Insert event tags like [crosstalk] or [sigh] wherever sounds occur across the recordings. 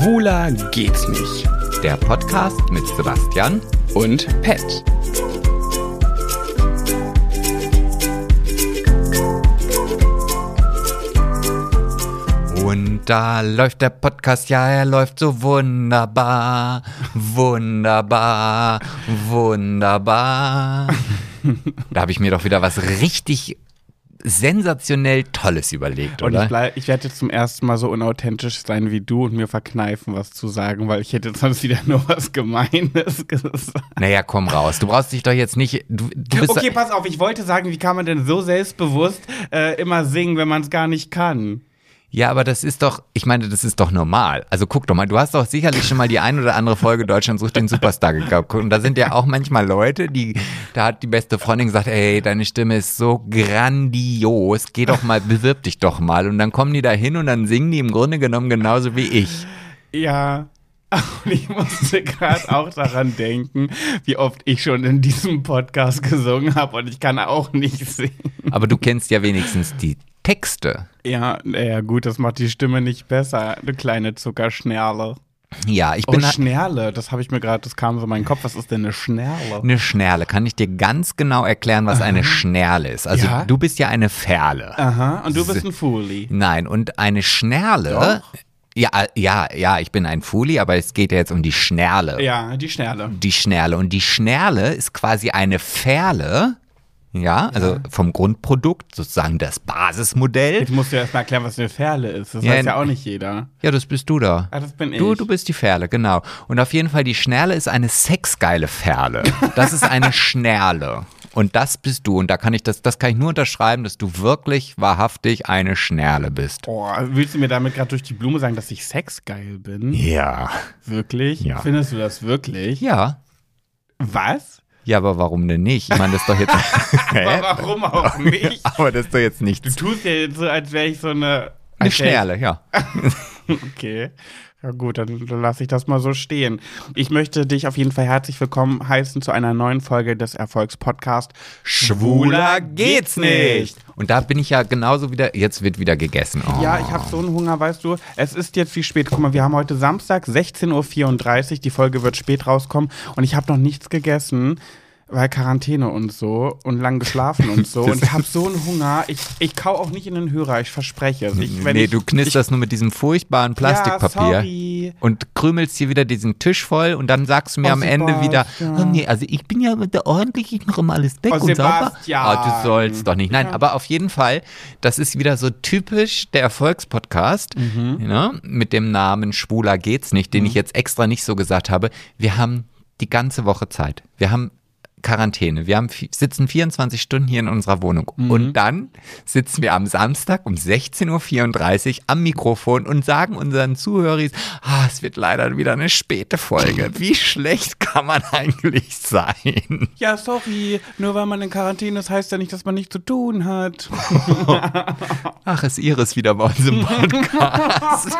Schwuler geht's nicht. Der Podcast mit Sebastian Und Pet. und da läuft der Podcast, ja, er läuft so wunderbar, wunderbar, wunderbar. [laughs] da habe ich mir doch wieder was richtig sensationell Tolles überlegt, Und oder? ich, bleib, ich werde jetzt zum ersten Mal so unauthentisch sein wie du und mir verkneifen, was zu sagen, weil ich hätte sonst wieder nur was Gemeines [laughs] gesagt. naja, komm raus. Du brauchst dich doch jetzt nicht. Du, du Okay, pass auf, ich wollte sagen, wie kann man denn so selbstbewusst äh, immer singen, wenn man es gar nicht kann? Ja, aber das ist doch, ich meine, das ist doch normal. Also guck doch mal, du hast doch sicherlich schon mal die ein oder andere Folge Deutschland sucht den Superstar geguckt. Und da sind ja auch manchmal Leute, die, da hat die beste Freundin gesagt, ey, deine Stimme ist so grandios, geh doch mal, bewirb dich doch mal. Und dann kommen die da hin und dann singen die im Grunde genommen genauso wie ich. Ja. [laughs] Und ich musste gerade auch daran denken, wie oft ich schon in diesem Podcast gesungen habe und ich kann auch nicht singen. Aber du kennst ja wenigstens die Texte. Ja, naja, gut, das macht die Stimme nicht besser, eine kleine Zuckerschnerle. Ja, ich Oh, bin halt Schnerle, das habe ich mir gerade, das kam so in meinen Kopf. Was ist denn eine Schnerle? eine Schnerle. Kann ich dir ganz genau erklären, was eine Schnerle ist? Also Ja? du bist ja eine Ferle. Aha, und du bist ein Fuli. Nein, und eine Schnerle. Ja, äh, ja, ja, ich bin ein Fuli, aber es geht ja jetzt um die Schnerle. Ja, die Schnerle. Die Schnerle. Und die Schnerle ist quasi eine Ferle. Ja, also vom Grundprodukt, sozusagen das Basismodell. Jetzt musst du erst mal erklären, was eine Ferle ist. Das Ja, weiß ja auch nicht jeder. Ja, das bist du da. Ah, das bin Du, ich. du bist die Ferle, genau. Und auf jeden Fall, die Schnerle ist eine sexgeile Ferle. Das ist eine Schnerle. Und das bist du. Und da kann ich das, das kann ich nur unterschreiben, dass du wirklich wahrhaftig eine Schnerle bist. Boah, willst du mir damit gerade durch die Blume sagen, dass ich sexgeil bin? Ja. Wirklich? Ja. Findest du das wirklich? Ja. Was? Ja, aber warum denn nicht? Ich meine, das ist doch jetzt. [laughs] Aber warum auch nicht? [laughs] aber das ist doch jetzt Du nichts. tust ja jetzt so, als wäre ich so eine. Eine ich- Schnerle, ja. [laughs] Okay. Ja gut, dann, dann lasse ich das mal so stehen. Ich möchte dich auf jeden Fall herzlich willkommen heißen zu einer neuen Folge des Erfolgspodcasts Schwuler geht's nicht. Und da bin ich ja genauso wieder. Jetzt wird wieder gegessen. Oh. Ja, ich habe so einen Hunger, weißt du. Es ist jetzt wie spät. Guck mal, wir haben heute Samstag, 16.34 Uhr. Die Folge wird spät rauskommen. Und ich habe noch nichts gegessen, weil Quarantäne und so und lang geschlafen und so. und ich habe so einen Hunger. Ich, ich kau auch nicht in den Hörer, ich verspreche es. Ich, wenn nee, ich, du knisterst nur mit diesem furchtbaren Plastikpapier. Ja, und krümelst hier wieder diesen Tisch voll und dann sagst du mir Oh, am Ende wieder, oh nee, also ich bin ja mit der ordentlich, ich mache immer alles weg Oh, und sauber. Sebastian. Oh, du sollst doch nicht. Nein, aber auf jeden Fall, das ist wieder so typisch der Erfolgspodcast, Mhm. ne, mit dem Namen Schwuler geht's nicht, den ich jetzt extra nicht so gesagt habe. Wir haben die ganze Woche Zeit. Wir haben Quarantäne. Wir haben, sitzen 24 Stunden hier in unserer Wohnung. Mhm. Und dann sitzen wir am Samstag um 16.34 Uhr am Mikrofon und sagen unseren Zuhörern, ah, es wird leider wieder eine späte Folge. Wie schlecht kann man eigentlich sein? Ja, sorry. Nur weil man in Quarantäne ist, heißt ja nicht, dass man nichts zu tun hat. [laughs] Ach, ist Iris wieder bei uns im [laughs] Podcast.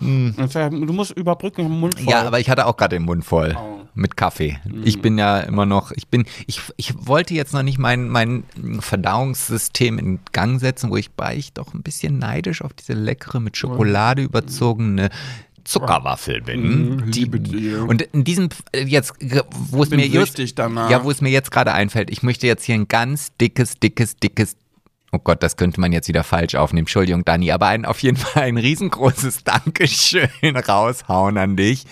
Du musst überbrücken im Mund voll. Ja, aber ich hatte auch gerade den Mund voll Oh. mit Kaffee. Ich bin ja immer noch, ich bin, ich, ich wollte jetzt noch nicht mein, mein Verdauungssystem in Gang setzen, wo ich bei ich doch ein bisschen neidisch auf diese leckere mit Schokolade überzogene Zuckerwaffel bin. Mm, liebe dir. und in diesem äh, jetzt, wo es mir danach. ja, wo es mir jetzt gerade einfällt, ich möchte jetzt hier ein ganz dickes, dickes, dickes Oh Gott, das könnte man jetzt wieder falsch aufnehmen. Entschuldigung, Dani, aber ein, auf jeden [laughs] Fall ein riesengroßes [laughs] Dankeschön raushauen an dich,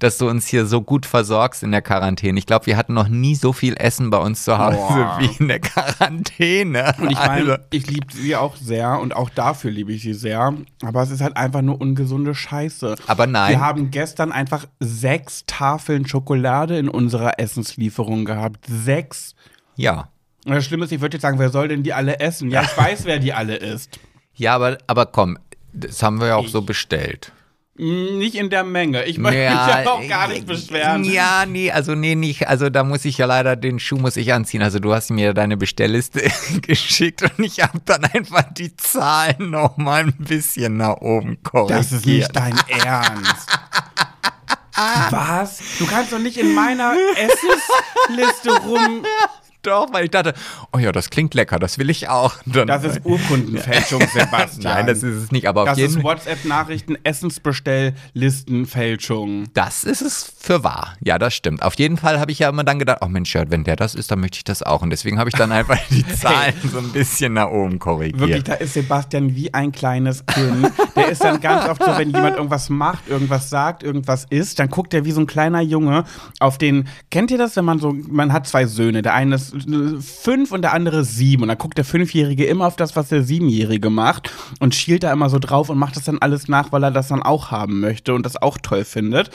dass du uns hier so gut versorgst in der Quarantäne. Ich glaube, wir hatten noch nie so viel Essen bei uns zu Hause Boah. wie in der Quarantäne. Und ich meine, Also, ich liebe sie auch sehr und auch dafür liebe ich sie sehr. Aber es ist halt einfach nur ungesunde Scheiße. aber nein. Wir haben gestern einfach sechs Tafeln Schokolade in unserer Essenslieferung gehabt. Sechs. ja. Und das Schlimme ist, ich würde jetzt sagen, wer soll denn die alle essen? Ja, ich weiß, wer die alle isst. Ja, aber, aber komm, das haben wir ja auch so bestellt. Mm, Nicht in der Menge. Ich möchte mich ja auch gar nicht beschweren. Ja, nee, also nee, nicht. Also da muss ich ja leider den Schuh muss ich anziehen. Also du hast mir deine Bestellliste [laughs] geschickt und ich habe dann einfach die Zahlen noch mal ein bisschen nach oben korrigiert. Das ist nicht dein Ernst. [laughs] Was? Du kannst doch nicht in meiner Essensliste rum Doch, weil ich dachte, oh ja, das klingt lecker, das will ich auch. Dann, Das ist Urkundenfälschung, [laughs] Sebastian. Nein, das ist es nicht, aber auf Das jeden ist WhatsApp-Nachrichten, Essensbestelllistenfälschung. Das ist es für wahr. Ja, das stimmt. Auf jeden Fall habe ich ja immer dann gedacht, oh Mensch, wenn der das ist, dann möchte ich das auch. Und deswegen habe ich dann einfach die [laughs] Zahlen so ein bisschen nach oben korrigiert. Wirklich, da ist Sebastian wie ein kleines Kind. Der ist dann ganz oft so, wenn jemand irgendwas macht, irgendwas sagt, irgendwas isst, dann guckt er wie so ein kleiner Junge auf den. Kennt ihr das, wenn man so, man hat zwei Söhne, der eine ist fünf und der andere sieben. Und dann guckt der Fünfjährige immer auf das, was der Siebenjährige macht und schielt da immer so drauf und macht das dann alles nach, weil er das dann auch haben möchte und das auch toll findet.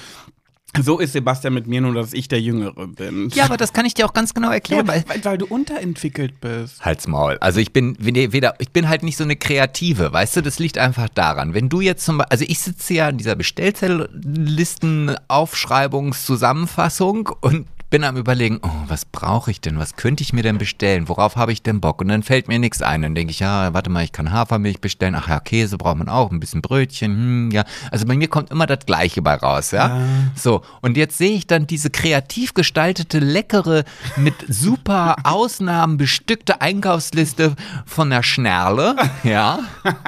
So ist Sebastian mit mir, nur dass ich der Jüngere bin. ja, aber das kann ich dir auch ganz genau erklären, weil weil, weil du unterentwickelt bist. Halt's Maul. Also ich bin weder, ich bin halt nicht so eine Kreative, weißt du, das liegt einfach daran. Wenn du jetzt zum Beispiel, also ich sitze ja in dieser Bestellzettel-Listen-Aufschreibungszusammenfassung und bin am überlegen, oh, was brauche ich denn? Was könnte ich mir denn bestellen? Worauf habe ich denn Bock? Und dann fällt mir nichts ein. Dann denke ich, ja, warte mal, ich kann Hafermilch bestellen. Ach ja, Käse braucht man auch, ein bisschen Brötchen, hm, ja. Also bei mir kommt immer das Gleiche bei raus, ja. So, und jetzt sehe ich dann diese kreativ gestaltete, leckere, mit super [laughs] Ausnahmen bestückte Einkaufsliste von der Schnerle, ja.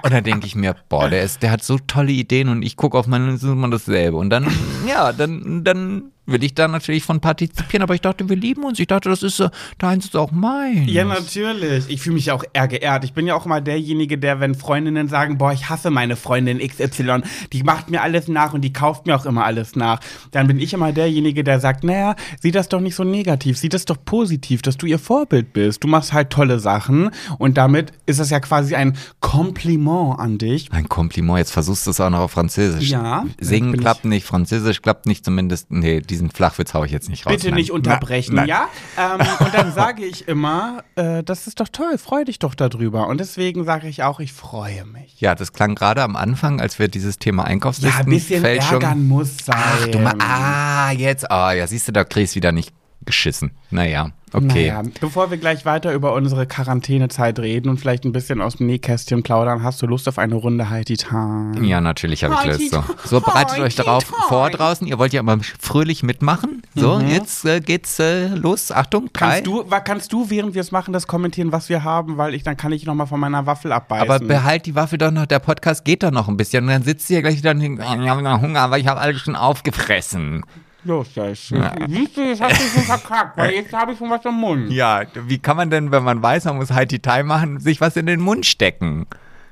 Und dann denke ich mir, boah, der ist, der hat so tolle Ideen und ich gucke auf meine, das ist immer dasselbe. Und dann, ja, dann, dann will ich da natürlich von partizipieren, aber ich dachte, wir lieben uns. Ich dachte, das ist deins ist auch mein. Ja, natürlich. Ich fühle mich ja auch eher geehrt. Ich bin ja auch immer derjenige, der, wenn Freundinnen sagen, boah, ich hasse meine Freundin XY, die macht mir alles nach und die kauft mir auch immer alles nach, dann bin ich immer derjenige, der sagt, naja, sieh das doch nicht so negativ, sieh das doch positiv, dass du ihr Vorbild bist. Du machst halt tolle Sachen und damit ist das ja quasi ein Kompliment an dich. Ein Kompliment, jetzt versuchst du es auch noch auf Französisch. Ja, Singen klappt nicht, Französisch klappt nicht zumindest. Nee, diesen Flachwitz hau ich jetzt nicht raus. Bitte Nein. nicht unterbrechen, Nein, ja? Ähm, und dann sage ich immer, äh, das ist doch toll, freu dich doch darüber. Und deswegen sage ich auch, ich freue mich. Ja, das klang gerade am Anfang, als wir dieses Thema Ja, Einkaufslisten ein bisschen Fälschung- ärgern muss sein. Ach, du mal, ah, jetzt, ah, ja, siehst du, da kriegst du wieder nicht geschissen. Naja, okay. Naja, bevor wir gleich weiter über unsere Quarantänezeit reden und vielleicht ein bisschen aus dem Nähkästchen plaudern, hast du Lust auf eine Runde Heidi Time? Ja, natürlich habe ich Lust. So, so bereitet euch darauf vor draußen. Ihr wollt ja immer fröhlich mitmachen. So, jetzt äh, geht's äh, los. Achtung, drei. Mhm. Kannst du, kannst du, während wir es machen, das kommentieren, was wir haben? Weil ich, dann kann ich noch mal von meiner Waffel abbeißen. Aber behalt die Waffe doch noch, der Podcast geht doch noch ein bisschen. Und dann sitzt sie ja gleich wieder und denkt, ich habe noch Hunger, [laughs] aber ich habe alles schon aufgefressen. Los, Jess. Siehst du, jetzt hast du schon verkackt, weil jetzt habe ich schon was im Mund. Ja, wie kann man denn, wenn man weiß, man muss Haiti Thai machen, sich was in den Mund stecken?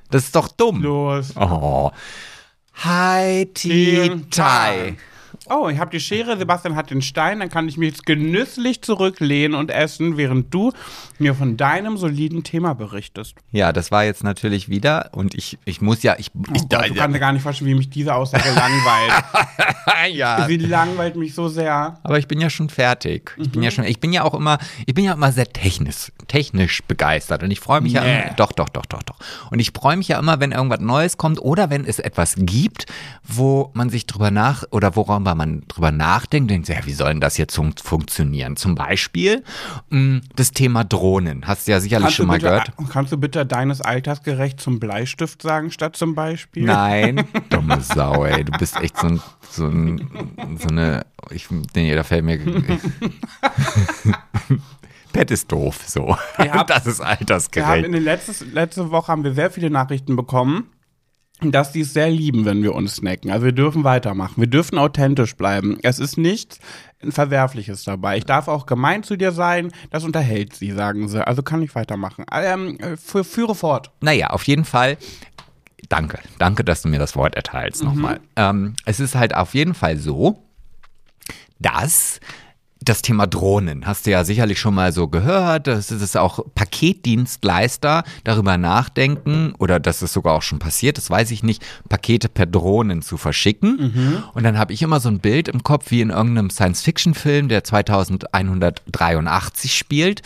Das ist doch dumm. Los. Oh. Haiti Thai. Oh, ich habe die Schere, Sebastian hat den Stein, dann kann ich mich jetzt genüsslich zurücklehnen und essen, während du mir von deinem soliden Thema berichtest. Ja, das war jetzt natürlich wieder und ich, ich muss ja, ich, ich Oh Gott, du kannst dir gar nicht vorstellen, wie mich diese Aussage langweilt. [laughs] ja. Sie langweilt mich so sehr. Aber ich bin ja schon fertig. Ich bin ja schon, ich bin ja auch immer, ich bin ja immer sehr technisch, technisch begeistert und ich freue mich ja Nee. immer, doch, doch, doch, doch, doch. Und ich freue mich ja immer, wenn irgendwas Neues kommt oder wenn es etwas gibt, wo man sich drüber nach oder worüber man drüber nachdenkt, denkt, ja, wie soll denn das jetzt fun funktionieren? Zum Beispiel mh, das Thema Drohnen. Hast du ja sicherlich Kannst schon mal bitte, gehört. kannst du bitte deines Alters gerecht zum Bleistift sagen, statt zum Beispiel? Nein, [laughs] dumme Sau, ey. Du bist echt so, ein, so, ein, so eine. Ich, nee, da fällt mir. [laughs] Pet ist doof, so. Ja. das ist Wir haben altersgerecht. in den letztes, letzte Woche haben wir sehr viele Nachrichten bekommen, dass die es sehr lieben, wenn wir uns snacken. Also wir dürfen weitermachen. Wir dürfen authentisch bleiben. Es ist nichts Verwerfliches dabei. Ich darf auch gemein zu dir sein. Das unterhält sie, sagen sie. Also kann ich weitermachen. Ähm, äh, fü- führe fort. Naja, auf jeden Fall. Danke, danke, dass du mir das Wort erteilst nochmal. Ähm, es ist halt auf jeden Fall so, dass das Thema Drohnen, hast du ja sicherlich schon mal so gehört, dass es auch Paketdienstleister darüber nachdenken oder dass es sogar auch schon passiert, das weiß ich nicht, Pakete per Drohnen zu verschicken. Und dann habe ich immer so ein Bild im Kopf wie in irgendeinem Science-Fiction-Film, der 2183 spielt.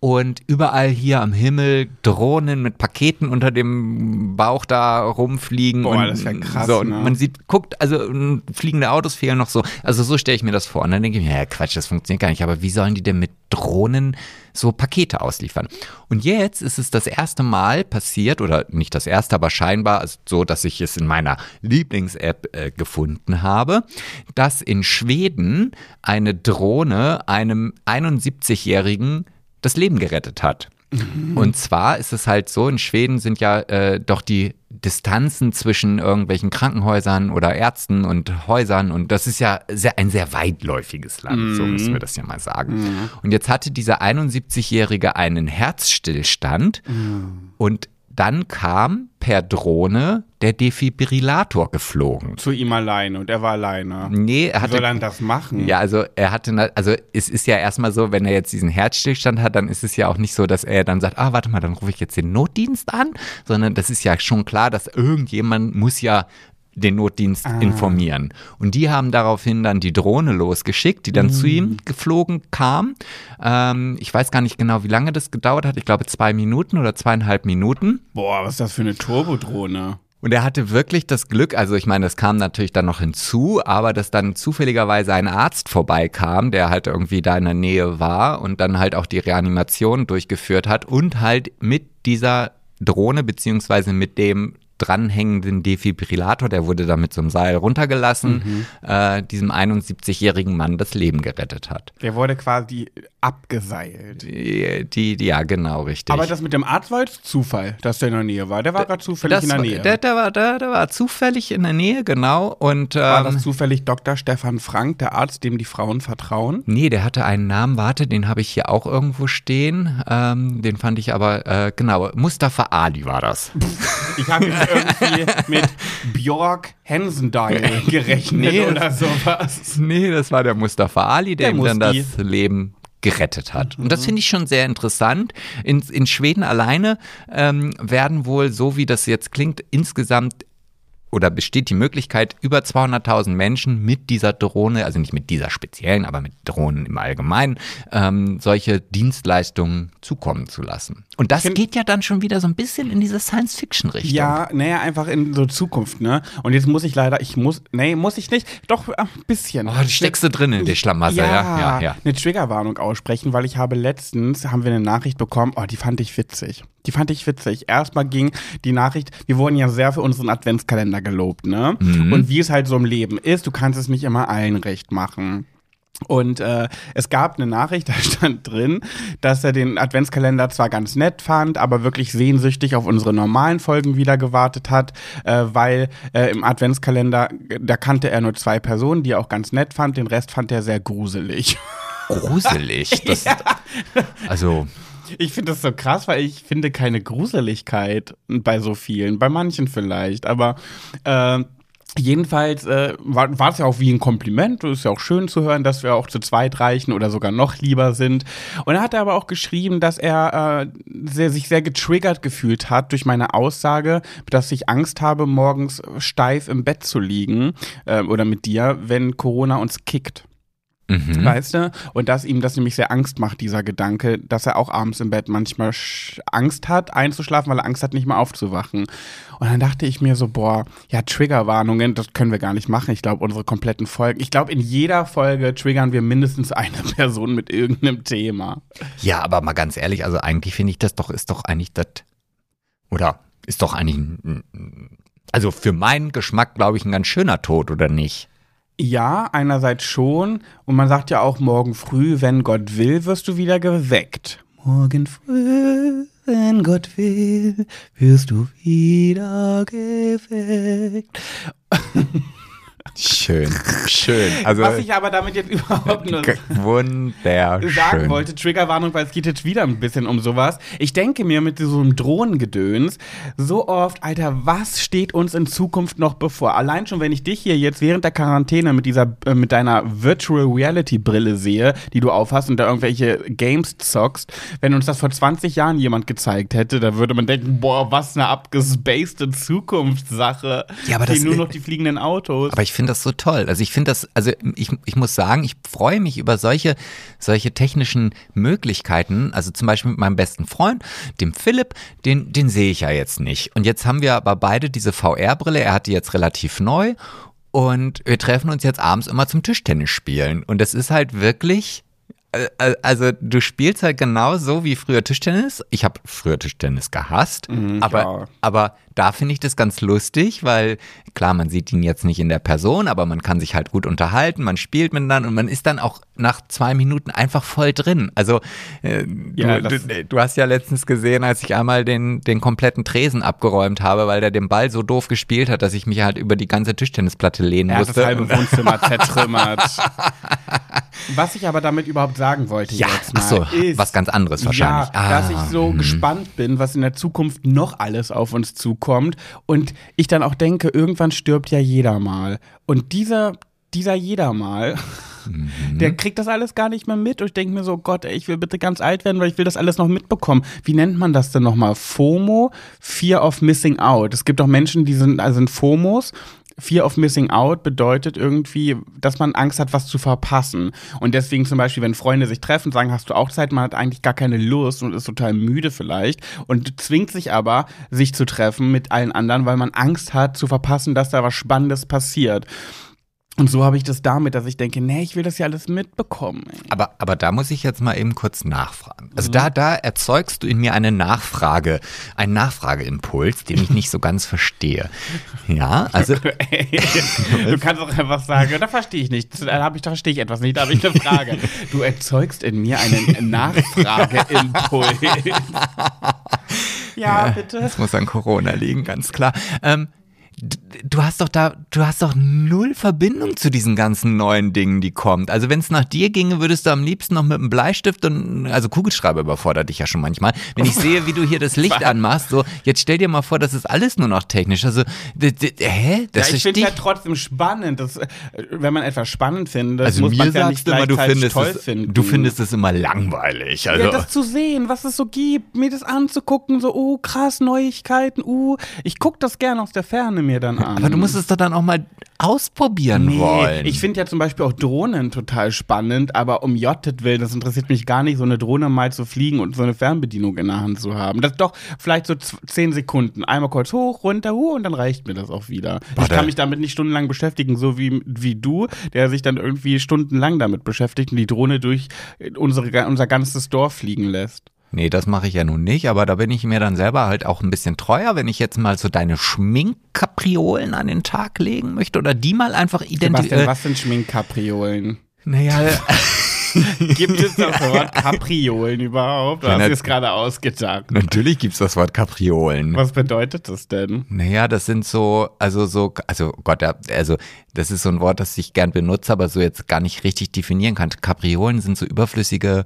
Und überall hier am Himmel Drohnen mit Paketen unter dem Bauch da rumfliegen. Boah, und das wär krass, So, und ne? man sieht, guckt, also fliegende Autos fehlen noch so. Also so stelle ich mir das vor. Und dann denke ich mir, ja Quatsch, das funktioniert gar nicht. Aber wie sollen die denn mit Drohnen so Pakete ausliefern? Und jetzt ist es das erste Mal passiert, oder nicht das erste, aber scheinbar so, dass ich es in meiner Lieblings-App äh, gefunden habe, dass in Schweden eine Drohne einem 71-jährigen das Leben gerettet hat. Und zwar ist es halt so, in Schweden sind ja äh, doch die Distanzen zwischen irgendwelchen Krankenhäusern oder Ärzten und Häusern und das ist ja sehr, ein sehr weitläufiges Land, so müssen wir das ja mal sagen. Und jetzt hatte dieser 71-Jährige einen Herzstillstand und dann kam per Drohne der Defibrillator geflogen. Zu ihm alleine und er war alleine. Nee, er Wie hatte soll er das machen? ja, also er hatte, also es ist ja erstmal so, wenn er jetzt diesen Herzstillstand hat, dann ist es ja auch nicht so, dass er dann sagt, ah, warte mal, dann rufe ich jetzt den Notdienst an, sondern das ist ja schon klar, dass irgendjemand muss ja den Notdienst informieren. Und die haben daraufhin dann die Drohne losgeschickt, die dann zu ihm geflogen kam. Ähm, ich weiß gar nicht genau, wie lange das gedauert hat. Ich glaube zwei Minuten oder zweieinhalb Minuten. Boah, was ist das für eine Turbodrohne? Und er hatte wirklich das Glück, also ich meine, das kam natürlich dann noch hinzu, aber dass dann zufälligerweise ein Arzt vorbeikam, der halt irgendwie da in der Nähe war und dann halt auch die Reanimation durchgeführt hat und halt mit dieser Drohne beziehungsweise mit dem dranhängenden Defibrillator, der wurde dann mit so einem Seil runtergelassen, äh, diesem 71-jährigen Mann das Leben gerettet hat. Der wurde quasi abgeseilt. Die, die, die ja, genau, richtig. Aber das mit dem Arzt war jetzt Zufall, dass der in der Nähe war. Der war gerade zufällig das, in der war- Nähe. Der, der, war, der, der war zufällig in der Nähe, genau. Und war ähm, das zufällig Dr. Stefan Frank, der Arzt, dem die Frauen vertrauen? Nee, der hatte einen Namen, warte, den habe ich hier auch irgendwo stehen. Ähm, den fand ich aber, äh, genau, Mustafa Ali war das. Ich habe [laughs] irgendwie mit Björk Hensendal gerechnet Nee, oder sowas. nee, das war der Mustafa Ali, der, Der ihm dann das Leben gerettet hat. Und das finde ich schon sehr interessant. In, in Schweden alleine ähm, werden wohl, so wie das jetzt klingt, insgesamt oder besteht die Möglichkeit, über 200.000 Menschen mit dieser Drohne, also nicht mit dieser speziellen, aber mit Drohnen im Allgemeinen, ähm, solche Dienstleistungen zukommen zu lassen. Und das geht ja dann schon wieder so ein bisschen in diese Science-Fiction-Richtung. Ja, naja, einfach in so Zukunft, ne? Und jetzt muss ich leider, ich muss, nee, muss ich nicht, doch ein bisschen. Oh, du steckst du drin in die Schlamassel, ja? Ja, ja. eine Triggerwarnung aussprechen, weil ich habe letztens, haben wir eine Nachricht bekommen, oh, die fand ich witzig. Die fand ich witzig. Erstmal ging die Nachricht, wir wurden ja sehr für unseren Adventskalender gelobt, ne? Mhm. Und wie es halt so im Leben ist, du kannst es nicht immer allen recht machen. Und äh, es gab eine Nachricht, [laughs] da stand drin, dass er den Adventskalender zwar ganz nett fand, aber wirklich sehnsüchtig auf unsere normalen Folgen wieder gewartet hat, äh, weil äh, im Adventskalender, da kannte er nur zwei Personen, die er auch ganz nett fand, den Rest fand er sehr gruselig. [laughs] Gruselig. Das, Also, Ich finde das so krass, weil ich finde keine Gruseligkeit bei so vielen, bei manchen vielleicht, aber äh, Jedenfalls äh, war es ja auch wie ein Kompliment. Es ist ja auch schön zu hören, dass wir auch zu zweit reichen oder sogar noch lieber sind. Und er hat aber auch geschrieben, dass er äh, sehr, sich sehr getriggert gefühlt hat durch meine Aussage, dass ich Angst habe, morgens steif im Bett zu liegen äh, oder mit dir, wenn Corona uns kickt. Mhm. Weißt du? Und dass ihm das nämlich sehr Angst macht, dieser Gedanke, dass er auch abends im Bett manchmal Angst hat, einzuschlafen, weil er Angst hat, nicht mehr aufzuwachen. Und dann dachte ich mir so, boah, ja, Triggerwarnungen, das können wir gar nicht machen. Ich glaube, unsere kompletten Folgen, ich glaube, in jeder Folge triggern wir mindestens eine [laughs] Person mit irgendeinem Thema. ja, aber mal ganz ehrlich, also eigentlich finde ich das doch, ist doch eigentlich das, oder ist doch eigentlich, also für meinen Geschmack, glaube ich, ein ganz schöner Tod, oder nicht? Ja, einerseits schon. Und man sagt ja auch, morgen früh, wenn Gott will, wirst du wieder geweckt. Morgen früh, wenn Gott will, wirst du wieder geweckt. [laughs] Schön, schön. Also, Was ich aber damit jetzt [laughs] überhaupt nur wunderschön. sagen wollte, Triggerwarnung, weil es geht jetzt wieder ein bisschen um sowas. Ich denke mir mit so einem Drohnengedöns so oft, Alter, was steht uns in Zukunft noch bevor? Allein schon, wenn ich dich hier jetzt während der Quarantäne mit dieser, äh, mit deiner Virtual Reality Brille sehe, die du aufhast und da irgendwelche Games zockst, wenn uns das vor 20 Jahren jemand gezeigt hätte, da würde man denken, boah, was eine abgespacede Zukunftssache. Ja, aber die das- nur noch die fliegenden Autos. Aber ich finde das so toll. Also ich finde das, also ich, ich muss sagen, ich freue mich über solche, solche technischen Möglichkeiten. Also zum Beispiel mit meinem besten Freund, dem Philipp, den, den sehe ich ja jetzt nicht. Und jetzt haben wir aber beide diese VR-Brille. Er hat die jetzt relativ neu. Und wir treffen uns jetzt abends immer zum Tischtennis spielen. Und das ist halt wirklich also du spielst halt genau so wie früher Tischtennis. Ich habe früher Tischtennis gehasst, Mhm, aber, ja. aber da finde ich das ganz lustig, weil klar, man sieht ihn jetzt nicht in der Person, aber man kann sich halt gut unterhalten, man spielt miteinander und man ist dann auch nach zwei Minuten einfach voll drin. Also äh, Ja, du, du, du hast ja letztens gesehen, als ich einmal den, den kompletten Tresen abgeräumt habe, weil der den Ball so doof gespielt hat, dass ich mich halt über die ganze Tischtennisplatte lehnen Er hat musste. das halbe Wohnzimmer [laughs] zertrümmert. [laughs] Was ich aber damit überhaupt sagen wollte Ja, jetzt mal, so, ist, was ganz anderes wahrscheinlich. Ja, Ah, dass ich so gespannt bin, was in der Zukunft noch alles auf uns zukommt und ich dann auch denke, irgendwann stirbt ja jeder mal und dieser dieser jeder mal Mhm. Der kriegt das alles gar nicht mehr mit und ich denke mir so, Gott, ey, ich will bitte ganz alt werden, weil ich will das alles noch mitbekommen. Wie nennt man das denn nochmal? FOMO, Fear of Missing Out. Es gibt auch Menschen, die sind, also sind FOMOs. Fear of Missing Out bedeutet irgendwie, dass man Angst hat, was zu verpassen. Und deswegen zum Beispiel, wenn Freunde sich treffen, sagen, hast du auch Zeit, man hat eigentlich gar keine Lust und ist total müde vielleicht und zwingt sich aber, sich zu treffen mit allen anderen, weil man Angst hat, zu verpassen, dass da was Spannendes passiert. Und so habe ich das damit, dass ich denke, nee, ich will das ja alles mitbekommen. Ey. Aber, aber da muss ich jetzt mal eben kurz nachfragen. Mhm. Also da, da erzeugst du in mir eine Nachfrage, einen Nachfrageimpuls, den ich nicht so ganz verstehe. Ja, also [laughs] du kannst auch einfach sagen, da verstehe ich nicht. Da, hab ich, da verstehe ich etwas nicht, da habe ich eine Frage. [laughs] Du erzeugst in mir einen Nachfrageimpuls. [laughs] ja, bitte. das muss an Corona liegen, ganz klar. Ähm, du hast doch da, du hast doch null Verbindung zu diesen ganzen neuen Dingen, die kommt. Also wenn es nach dir ginge, würdest du am liebsten noch mit einem Bleistift und, also Kugelschreiber überfordert dich ja schon manchmal. Wenn ich sehe, wie du hier das Licht [laughs] anmachst, so, jetzt stell dir mal vor, das ist alles nur noch technisch. Also, hä? Ja, Das ich finde ja trotzdem spannend. Das, äh, wenn man etwas spannend findet, Also muss mir man ja nicht immer, du findest, toll es, finden. du findest es immer langweilig. Also, ja, das zu sehen, was es so gibt, mir das anzugucken, so, oh, krass, Neuigkeiten, uh. Ich gucke das gerne aus der Ferne mir dann an. aber du musst es doch dann auch mal ausprobieren Nee, wollen. ich finde ja zum Beispiel auch Drohnen total spannend, aber um Jottet will, das interessiert mich gar nicht, so eine Drohne mal zu fliegen und so eine Fernbedienung in der Hand zu haben. Das doch vielleicht so zehn Sekunden. Einmal kurz hoch, runter, huh, und dann reicht mir das auch wieder. ich Warte. kann mich damit nicht stundenlang beschäftigen, so wie, wie du, der sich dann irgendwie stundenlang damit beschäftigt und die Drohne durch unsere, unser ganzes Dorf fliegen lässt. Nee, das mache ich ja nun nicht, aber da bin ich mir dann selber halt auch ein bisschen treuer, wenn ich jetzt mal so deine Schminkkapriolen an den Tag legen möchte oder die mal einfach identifizieren. was sind Schminkkapriolen? Naja, [laughs] Gibt es das [laughs] Wort Kapriolen überhaupt? Du Ja, hast nat- es gerade ausgedacht. natürlich gibt's das Wort Kapriolen. Was bedeutet das denn? Naja, das sind so, also so, also Gott, also das ist so ein Wort, das ich gern benutze, aber so jetzt gar nicht richtig definieren kann. Kapriolen sind so überflüssige,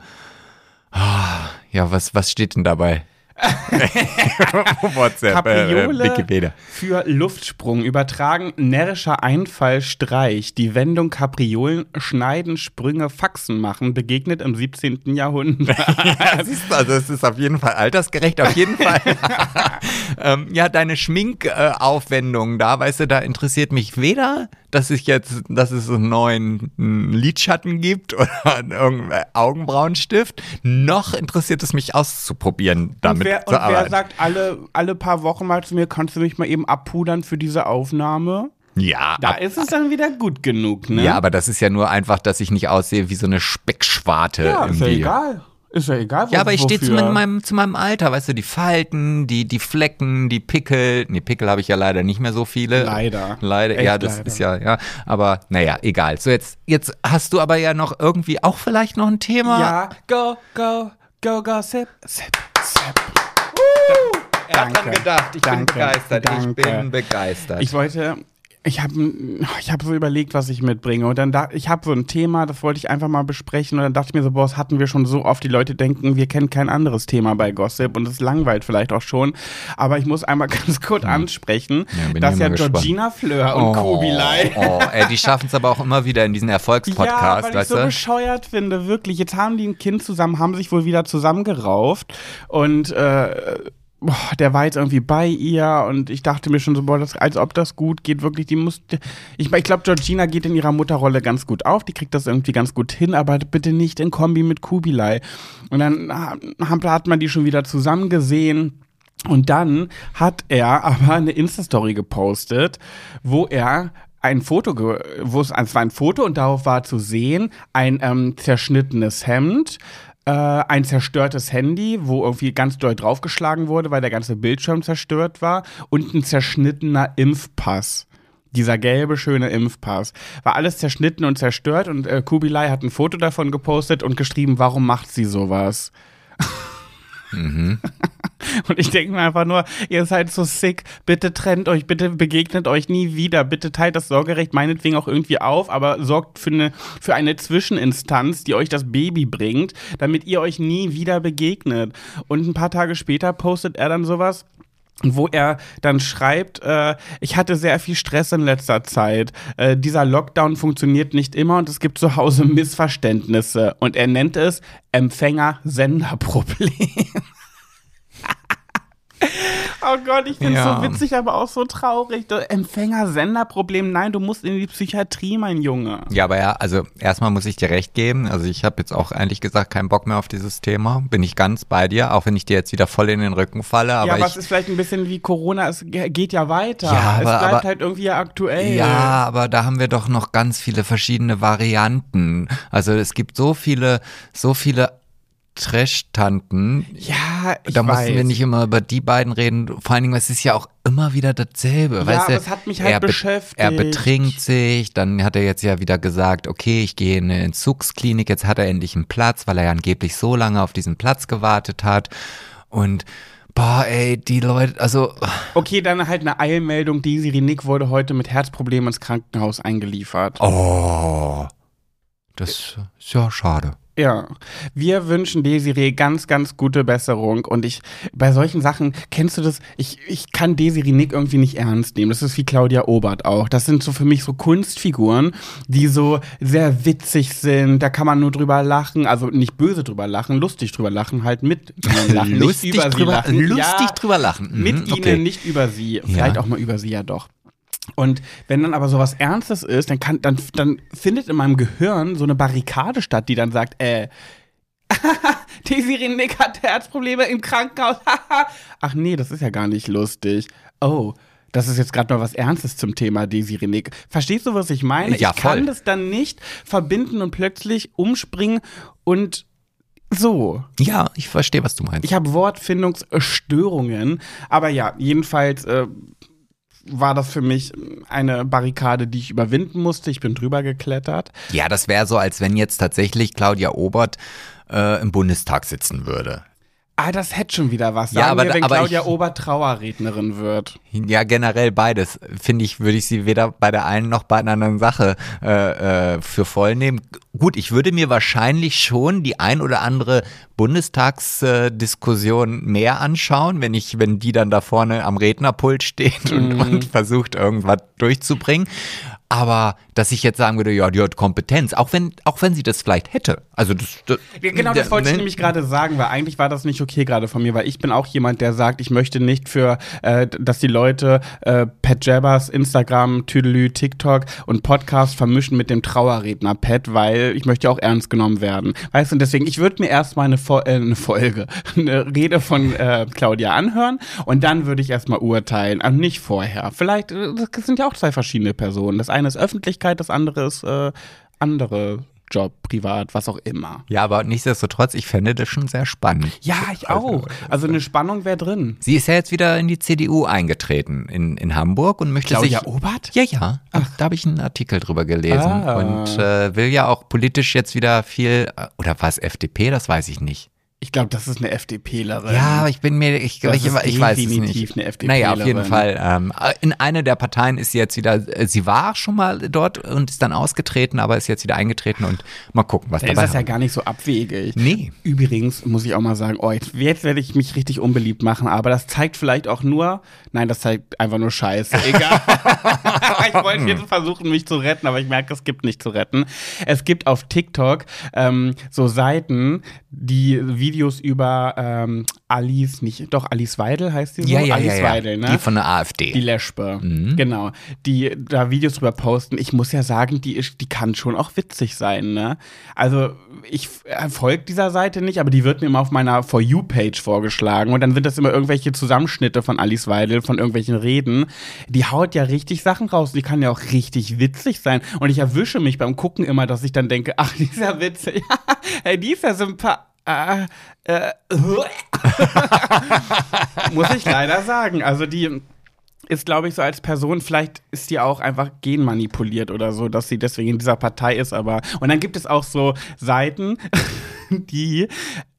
ah, ja, was, was steht denn dabei? [laughs] WhatsApp, Kapriole äh, Wikipedia. für Luftsprung übertragen, närrischer Einfall, Streich. Die Wendung Kapriolen, Schneiden, Sprünge, Faxen machen begegnet im 17. Jahrhundert. [laughs] Ja, siehst du, also es ist auf jeden Fall altersgerecht, auf jeden Fall. [laughs] ähm, ja, deine Schminkaufwendung da, weißt du, da interessiert mich weder, dass ich jetzt, dass es einen neuen mm, Lidschatten gibt [laughs] oder irgendeinen Augenbrauenstift, noch interessiert es mich auszuprobieren, damit und wer, zu und wer arbeiten. sagt alle, alle paar Wochen mal zu mir, kannst du mich mal eben abpudern für diese Aufnahme? ja, Da ab- ist es dann wieder gut genug, ne? ja, aber das ist ja nur einfach, dass ich nicht aussehe wie so eine Speckschwarte. Ja, ist ja egal. Ist ja egal. Ja, aber ich stehe zu meinem, zu meinem Alter, weißt du, die Falten, die, die Flecken, die Pickel. Nee, Pickel habe ich ja leider nicht mehr so viele. Leider. Leider, Echt ja, das leider. ist ja, ja. Aber naja, egal. So, jetzt, jetzt hast du aber ja noch irgendwie auch vielleicht noch ein Thema. Ja, go, go, go, go, sip, sip, sip. er hat dran gedacht. Ich bin Danke. begeistert. Ich Danke. bin begeistert. Ich wollte, ich habe ich hab so überlegt, was ich mitbringe. Und dann da, ich habe so ein Thema, das wollte ich einfach mal besprechen. Und dann dachte ich mir so, boah, das hatten wir schon so oft. Die Leute denken, wir kennen kein anderes Thema bei Gossip. Und es langweilt vielleicht auch schon. Aber ich muss einmal [laughs] ganz kurz ansprechen, Hm. Ja, bin dass ja gespannt. Georgina Fleur und Kubilai. Oh, ey, die schaffen es aber auch immer wieder in diesen Ja, Erfolgspodcast, weil ich so bescheuert finde, wirklich. Jetzt haben die ein Kind zusammen, haben sich wohl wieder zusammengerauft und äh, boah, der war jetzt irgendwie bei ihr und ich dachte mir schon so, boah, das, als ob das gut geht, wirklich, die muss, ich, ich glaube, Georgina geht in ihrer Mutterrolle ganz gut auf, die kriegt das irgendwie ganz gut hin, aber bitte nicht in Kombi mit Kubilai. Und dann ha- hat man die schon wieder zusammen gesehen. Und dann hat er aber eine Insta-Story gepostet, wo er ein Foto, wo es, es war ein Foto und darauf war zu sehen ein ähm, zerschnittenes Hemd, äh, ein zerstörtes Handy, wo irgendwie ganz doll draufgeschlagen wurde, weil der ganze Bildschirm zerstört war und ein zerschnittener Impfpass. Dieser gelbe, schöne Impfpass. War alles zerschnitten und zerstört und äh, Kubilai hat ein Foto davon gepostet und geschrieben, warum macht sie sowas? [laughs] Und ich denke mir einfach nur, ihr seid so sick, bitte trennt euch, bitte begegnet euch nie wieder, bitte teilt das Sorgerecht meinetwegen auch irgendwie auf, aber sorgt für eine, für eine Zwischeninstanz, die euch das Baby bringt, damit ihr euch nie wieder begegnet. Und ein paar Tage später postet er dann sowas, wo er dann schreibt, äh, ich hatte sehr viel Stress in letzter Zeit. Äh, dieser Lockdown funktioniert nicht immer und es gibt zu Hause Missverständnisse. Und er nennt es Empfänger-Sender-Problem. [laughs] oh Gott, ich finde es Ja. so witzig, aber auch so traurig. Empfänger-Sender-Problem, nein, du musst in die Psychiatrie, mein Junge. Ja, aber ja, also erstmal muss ich dir recht geben. Also ich habe jetzt auch ehrlich gesagt keinen Bock mehr auf dieses Thema. Bin ich ganz bei dir, auch wenn ich dir jetzt wieder voll in den Rücken falle. Aber ja, aber ich, es ist vielleicht ein bisschen wie Corona, es ge- geht ja weiter. Ja, es aber- bleibt aber- halt irgendwie aktuell. Ja, aber da haben wir doch noch ganz viele verschiedene Varianten. Also es gibt so viele, so viele Trash-Tanten. Ja, ich Da weiß. mussten wir nicht immer über die beiden reden. Vor allen Dingen, es ist ja auch immer wieder dasselbe. Ja, weißt aber du? es hat mich halt er be- beschäftigt. Er betrinkt sich, dann hat er jetzt ja wieder gesagt, okay, ich gehe in eine Entzugsklinik, jetzt hat er endlich einen Platz, weil er ja angeblich so lange auf diesen Platz gewartet hat. Und boah, ey, die Leute, also Okay, dann halt eine Eilmeldung. Desiree Nick wurde heute mit Herzproblemen ins Krankenhaus eingeliefert. oh, das ist ja schade. Ja, wir wünschen Desiree ganz, ganz gute Besserung. Und ich, bei solchen Sachen, kennst du das? Ich, ich kann Desiree Nick irgendwie nicht ernst nehmen. Das ist wie Claudia Obert auch. Das sind so für mich so Kunstfiguren, die so sehr witzig sind. Da kann man nur drüber lachen. Also nicht böse drüber lachen, lustig drüber lachen, halt mit [laughs] ihnen lachen. lustig drüber, lachen. lustig ja, drüber lachen. Mhm, Mit ihnen, okay. nicht über sie. Vielleicht auch mal über sie ja doch. Und wenn dann aber sowas Ernstes ist, dann kann, dann, dann findet in meinem Gehirn so eine Barrikade statt, die dann sagt, äh, [laughs] Desiree Nick hat Herzprobleme im Krankenhaus. [laughs] Ach nee, das ist ja gar nicht lustig. Oh, das ist jetzt gerade mal was Ernstes zum Thema Desiree Nick. Verstehst du, was ich meine? Ja, ich kann das dann nicht verbinden und plötzlich umspringen und so. Ja, ich verstehe, was du meinst. Ich habe Wortfindungsstörungen, aber ja, jedenfalls äh, war das für mich eine Barrikade, die ich überwinden musste. Ich bin drüber geklettert. Ja, das wäre so, als wenn jetzt tatsächlich Claudia Obert äh, im Bundestag sitzen würde. Ah, das hätte schon wieder was. Ja, Sagen aber wir, wenn aber Claudia ich- Ober Trauerrednerin wird. Ja, generell beides. Finde ich, würde ich sie weder bei der einen noch bei einer anderen Sache äh, äh, für voll nehmen. Gut, ich würde mir wahrscheinlich schon die ein oder andere Bundestagsdiskussion mehr anschauen, wenn ich, wenn die dann da vorne am Rednerpult steht und, und versucht, irgendwas durchzubringen. Aber dass ich jetzt sagen würde, ja, die hat Kompetenz, auch wenn, auch wenn sie das vielleicht hätte. Also das, das genau, das wollte ich ne? nämlich gerade sagen, weil eigentlich war das nicht okay gerade von mir, weil ich bin auch jemand, der sagt, ich möchte nicht für, äh, dass die Leute äh, Pat Jabbers, Instagram, Tüdelü, TikTok und Podcast vermischen mit dem Trauerredner Pat, weil ich möchte ja auch ernst genommen werden. Weißt du, und deswegen, ich würde mir erstmal eine, Fo äh, eine Folge, [laughs] eine Rede von äh, Claudia anhören und dann würde ich erstmal urteilen, und nicht vorher. Vielleicht, äh, das sind ja auch zwei verschiedene Personen. Das eine ist Öffentlichkeit, das andere ist äh, andere Job, privat, was auch immer. Ja, aber nichtsdestotrotz, ich fände das schon sehr spannend. Ja, ich auch. Also eine Spannung wäre drin. Sie ist ja jetzt wieder in die CDU eingetreten in, in Hamburg und möchte Claudia sich. Obert? Ja, ja. Da habe ich einen Artikel drüber gelesen Ah. und äh, will ja auch politisch jetzt wieder viel. äh, Oder was FDP? Das weiß ich nicht. Ich glaube, das ist eine FDPlerin. Ja, ich bin mir, ich, Das ich, ist ich weiß es definitiv nicht. eine naja, auf jeden FDPlerin. Fall. Ähm, in eine der Parteien ist sie jetzt wieder, äh, sie war schon mal dort und ist dann ausgetreten, aber ist jetzt wieder eingetreten und mal gucken, was Da ist dabei das ja gar nicht so abwegig. Nee. Übrigens muss ich auch mal sagen, oh, jetzt, jetzt werde ich mich richtig unbeliebt machen, aber das zeigt vielleicht auch nur, nein, das zeigt einfach nur Scheiße. [laughs] Egal. [laughs] ich wollte jetzt versuchen, mich zu retten, aber ich merke, es gibt nicht zu retten. Es gibt auf TikTok ähm, so Seiten, die Videos über ähm, Alice, nicht, doch Alice Weidel heißt sie so? Ja, ja, Alice ja, ja. Weidel, ne? Die von der AfD. Die Lesbe, Mhm. genau. Die da Videos drüber posten. Ich muss ja sagen, die, ist, die kann schon auch witzig sein, ne? Also, ich äh, folge dieser Seite nicht, aber die wird mir immer auf meiner For You-Page vorgeschlagen. Und dann sind das immer irgendwelche Zusammenschnitte von Alice Weidel, von irgendwelchen Reden. Die haut ja richtig Sachen raus. Die kann ja auch richtig witzig sein. Und ich erwische mich beim Gucken immer, dass ich dann denke, ach, die ist ja witzig. [laughs] hey, die ist ja sympathisch. Äh, äh, [laughs] muss ich leider sagen. Also die ist, glaube ich, so als Person, vielleicht ist die auch einfach genmanipuliert oder so, dass sie deswegen in dieser Partei ist, aber. Und dann gibt es auch so Seiten, [laughs] die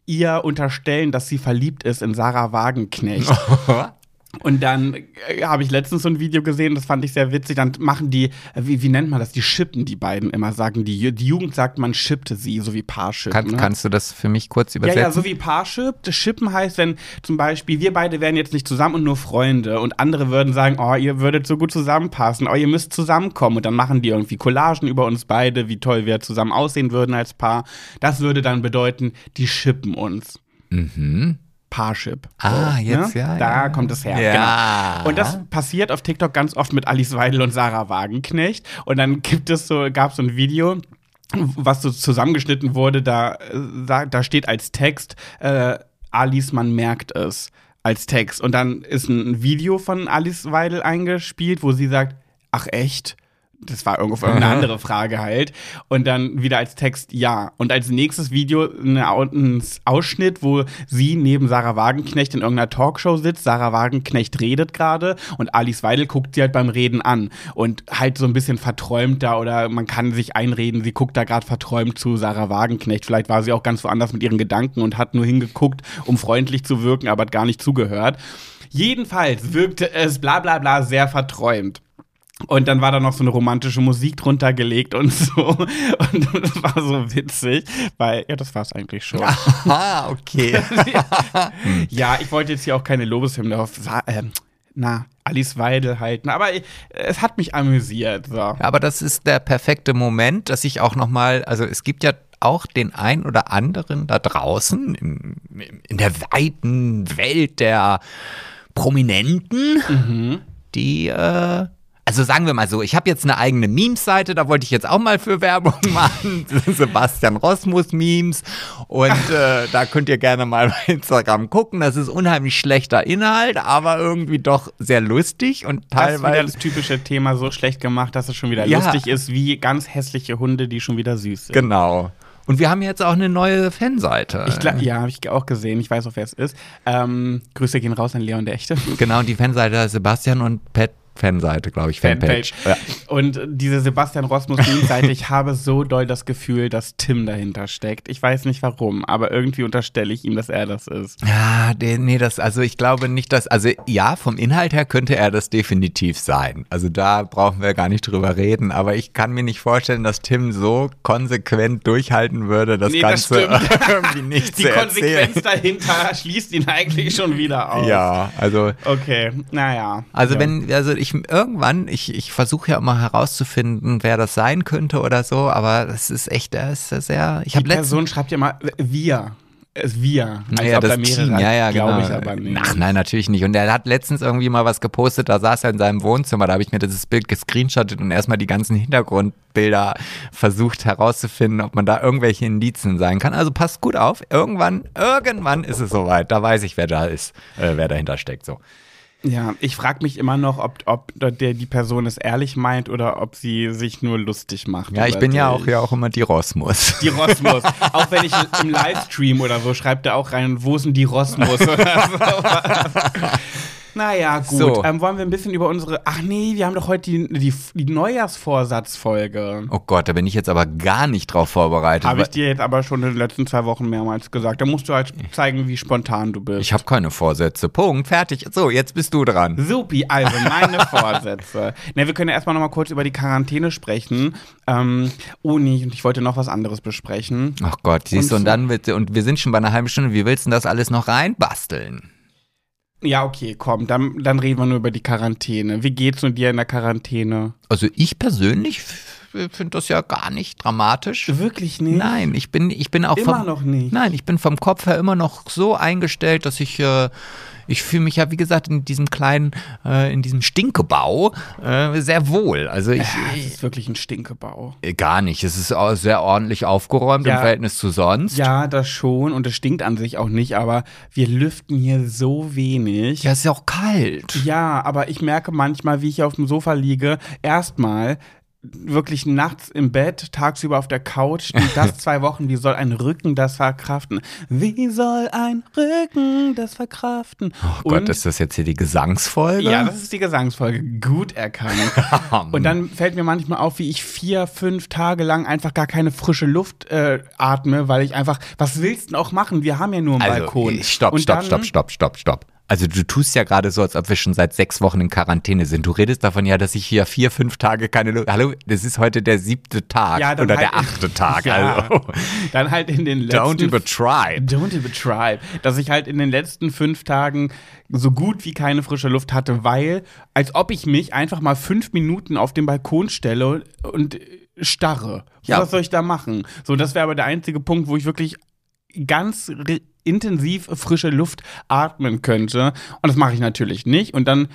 ihr unterstellen, dass sie verliebt ist in Sarah Wagenknecht. [laughs] Und dann äh, habe ich letztens so ein Video gesehen, das fand ich sehr witzig. Dann machen die, äh, wie, wie nennt man das? Die schippen die beiden immer, sagen die. Die Jugend sagt, man schippte sie, so wie Paarship. Kann, ne? Kannst du das für mich kurz Ja, übersetzen? ja, so wie Parship. Das Schippen heißt, wenn zum Beispiel wir beide wären jetzt nicht zusammen und nur Freunde und andere würden sagen, oh, ihr würdet so gut zusammenpassen, oh, ihr müsst zusammenkommen und dann machen die irgendwie Collagen über uns beide, wie toll wir zusammen aussehen würden als Paar. Das würde dann bedeuten, die schippen uns. Mhm. Parship. Ah, jetzt, ja, Da ja. kommt es her. Ja. Genau. Und das passiert auf TikTok ganz oft mit Alice Weidel und Sarah Wagenknecht. Und dann gibt es so, gab es so ein Video, was so zusammengeschnitten wurde, da, äh, sa- da steht als Text, äh, Alice, man merkt es als Text. Und dann ist ein Video von Alice Weidel eingespielt, wo sie sagt, ach echt? Das war irgendwo eine andere Frage halt. Und dann wieder als Text ja. Und als nächstes Video eine, ein Ausschnitt, wo sie neben Sarah Wagenknecht in irgendeiner Talkshow sitzt. Sarah Wagenknecht redet gerade und Alice Weidel guckt sie halt beim Reden an. Und halt so ein bisschen verträumt da oder man kann sich einreden, sie guckt da gerade verträumt zu Sarah Wagenknecht. Vielleicht war sie auch ganz woanders mit ihren Gedanken und hat nur hingeguckt, um freundlich zu wirken, aber hat gar nicht zugehört. Jedenfalls wirkte es bla bla bla sehr verträumt. Und dann war da noch so eine romantische Musik drunter gelegt und so. [laughs] Und das war so witzig, weil, ja, das war's eigentlich schon. Ah, okay. [laughs] Ja, ich wollte jetzt hier auch keine Lobeshymne auf, ähm, na, Alice Weidel halten, aber ich, es hat mich amüsiert. So. Aber das ist der perfekte Moment, dass ich auch noch mal, also es gibt ja auch den ein oder anderen da draußen im, in der weiten Welt der Prominenten, die äh, also sagen wir mal so, ich habe jetzt eine eigene Memes-Seite, da wollte ich jetzt auch mal für Werbung [laughs] machen. Sebastian Rosmus Memes. Und äh, da könnt ihr gerne mal bei Instagram gucken. Das ist unheimlich schlechter Inhalt, aber irgendwie doch sehr lustig und Das ist wieder teilweise. das typische Thema so schlecht gemacht, dass es schon wieder Ja. lustig ist, wie ganz hässliche Hunde, die schon wieder süß sind. Genau. Und wir haben jetzt auch eine neue Fanseite. Ich glaub, ja, habe ich auch gesehen. Ich weiß auch, wer es ist. Ähm, Grüße gehen raus an Leon der Echte. Genau, die Fanseite Sebastian und Pat Fanseite, glaube ich, Fanpage. Ja. Und diese Sebastian Rosmus Meme-Seite, ich habe so doll das Gefühl, dass Tim dahinter steckt. Ich weiß nicht warum, aber irgendwie unterstelle ich ihm, dass er das ist. Ja, nee, das, also ich glaube nicht, dass, also ja, vom Inhalt her könnte er das definitiv sein. Also da brauchen wir gar nicht drüber reden, aber ich kann mir nicht vorstellen, dass Tim so konsequent durchhalten würde, das Nee, das Ganze stimmt. [laughs] irgendwie nicht Die zu Konsequenz erzählen. dahinter schließt ihn eigentlich schon wieder aus. Ja, also Okay, naja. Also ja. wenn, also ich irgendwann, ich, ich versuche ja immer herauszufinden, wer das sein könnte oder so, aber das ist echt, das ist sehr. Ich Die. Person schreibt ja mal wir. Es wir. Als Ja, ob das da mehrere, Team, ja, ja, glaube genau. ich aber nicht. Ach nein, natürlich nicht. Und er hat letztens irgendwie mal was gepostet, da saß er in seinem Wohnzimmer, da habe ich mir dieses Bild gescreenshottet und erstmal die ganzen Hintergrundbilder versucht herauszufinden, ob man da irgendwelche Indizien sein kann. Also passt gut auf, irgendwann, irgendwann ist es soweit. Da weiß ich, wer da ist, äh, wer dahinter steckt. So. Ja, ich frage mich immer noch, ob, ob der, die Person es ehrlich meint oder ob sie sich nur lustig macht. Ja, ich bin ja auch ja auch immer die Rosmus. Die Rosmus. auch wenn ich im Livestream oder so schreibt er auch rein, wo sind die Rosmus [laughs] oder so. Naja, gut. So. Ähm, wollen wir ein bisschen über unsere. Ach nee, wir haben doch heute die, die, die Neujahrsvorsatzfolge. Oh Gott, da bin ich jetzt aber gar nicht drauf vorbereitet. Habe ich dir jetzt aber schon in den letzten zwei Wochen mehrmals gesagt. Da musst du halt zeigen, wie spontan du bist. Ich habe keine Vorsätze. Punkt. Fertig. So, jetzt bist du dran. Supi, also meine [laughs] Vorsätze. Ne, wir können ja erstmal noch mal kurz über die Quarantäne sprechen. Ähm, oh nee, und ich wollte noch was anderes besprechen. Ach Gott, siehst du, Und und dann wird, und wir sind schon bei einer halben Stunde. Wie willst du denn das alles noch reinbasteln? Ja, okay, komm, dann, dann reden wir nur über die Quarantäne. Wie geht's nun dir in der Quarantäne? Also ich persönlich finde das ja gar nicht dramatisch. Wirklich nicht? Nein, ich bin, ich bin auch Immer vom, noch nicht. Nein, ich bin vom Kopf her immer noch so eingestellt, dass ich, äh, ich fühle mich ja, wie gesagt, in diesem kleinen, äh, in diesem Stinkebau äh, sehr wohl. Also ich, Ja, das ist wirklich ein Stinkebau. äh, gar nicht. Es ist auch sehr ordentlich aufgeräumt Ja. im Verhältnis zu sonst. Ja, das schon und es stinkt an sich auch nicht, aber wir lüften hier so wenig. Ja, es ist ja auch kalt. Ja, aber ich merke manchmal, wie ich hier auf dem Sofa liege, erstmal wirklich nachts im Bett, tagsüber auf der Couch, und [laughs] das zwei Wochen, wie soll ein Rücken das verkraften? Wie soll ein Rücken das verkraften? Oh Gott, ist das jetzt hier die Gesangsfolge? ja, das ist die Gesangsfolge, gut erkannt. [laughs] Und dann fällt mir manchmal auf, wie ich vier, fünf Tage lang einfach gar keine frische Luft äh, atme, weil ich einfach, was willst du denn auch machen? Wir haben ja nur einen also, Balkon. stopp, Und stopp, stopp, stopp, stopp, stopp. Also du tust ja gerade so, als ob wir schon seit sechs Wochen in Quarantäne sind. Du redest davon ja, dass ich hier vier, fünf Tage keine Luft. Hallo, das ist heute der siebte Tag Ja, oder halt- der achte Tag. [laughs] Ja, Also dann halt in den letzten don't übertreibe. Don't übertreibe. Dass ich halt in den letzten fünf Tagen so gut wie keine frische Luft hatte, weil, als ob ich mich einfach mal fünf Minuten auf den Balkon stelle und starre. Ja. Was soll ich da machen? So, das wäre aber der einzige Punkt, wo ich wirklich ganz intensiv frische Luft atmen könnte. Und das mache ich natürlich nicht. Und dann,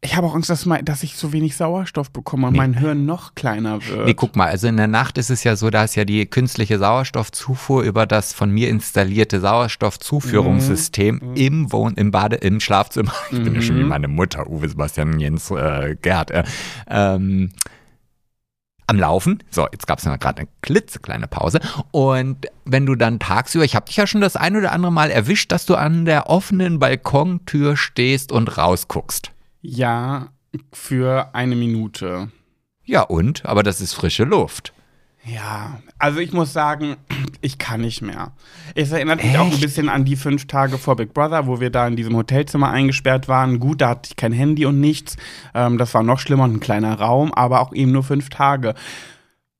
ich habe auch Angst, dass, mein, dass ich so wenig Sauerstoff bekomme und mein Hirn noch kleiner wird. Nee, guck mal, also in der Nacht ist es ja so, da ist ja die künstliche Sauerstoffzufuhr über das von mir installierte Sauerstoffzuführungssystem Mhm. im Wohn, im Bade, im Schlafzimmer. Ich bin ja schon wie meine Mutter, Uwe Sebastian Jens äh, Gerd. Äh, ähm, am Laufen. So, jetzt gab es gerade eine klitzekleine Pause. Und wenn du dann tagsüber, ich habe dich ja schon das ein oder andere Mal erwischt, dass du an der offenen Balkontür stehst und rausguckst. Ja, für eine Minute. Ja, und? Aber das ist frische Luft. Ja, also ich muss sagen, ich kann nicht mehr. Es erinnert mich auch ein bisschen an die fünf Tage vor Big Brother, wo wir da in diesem Hotelzimmer eingesperrt waren. Gut, da hatte ich kein Handy und nichts. Ähm, das war noch schlimmer und ein kleiner Raum, aber auch eben nur fünf Tage.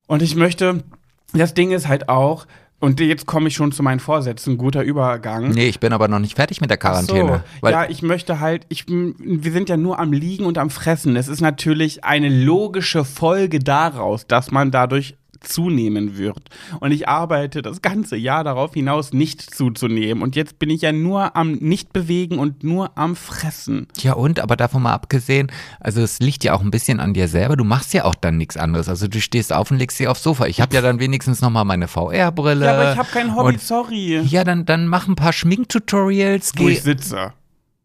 Und ich möchte, das Ding ist halt auch, und jetzt komme ich schon zu meinen Vorsätzen, guter Übergang. Nee, ich bin aber noch nicht fertig mit der Quarantäne. So. ja, ich möchte halt, ich, wir sind ja nur am Liegen und am Fressen. Es ist natürlich eine logische Folge daraus, dass man dadurch zunehmen wird. Und ich arbeite das ganze Jahr darauf hinaus, nicht zuzunehmen. Und jetzt bin ich ja nur am Nicht-Bewegen und nur am Fressen. Ja, und, aber davon mal abgesehen, also es liegt ja auch ein bisschen an dir selber. Du machst ja auch dann nichts anderes. Also du stehst auf und legst dich aufs Sofa. Ich habe ja dann wenigstens nochmal meine VR-Brille. Ja, aber ich habe kein Hobby, Und, sorry. ja, dann, dann mach ein paar Schminktutorials. Wo ich sitze.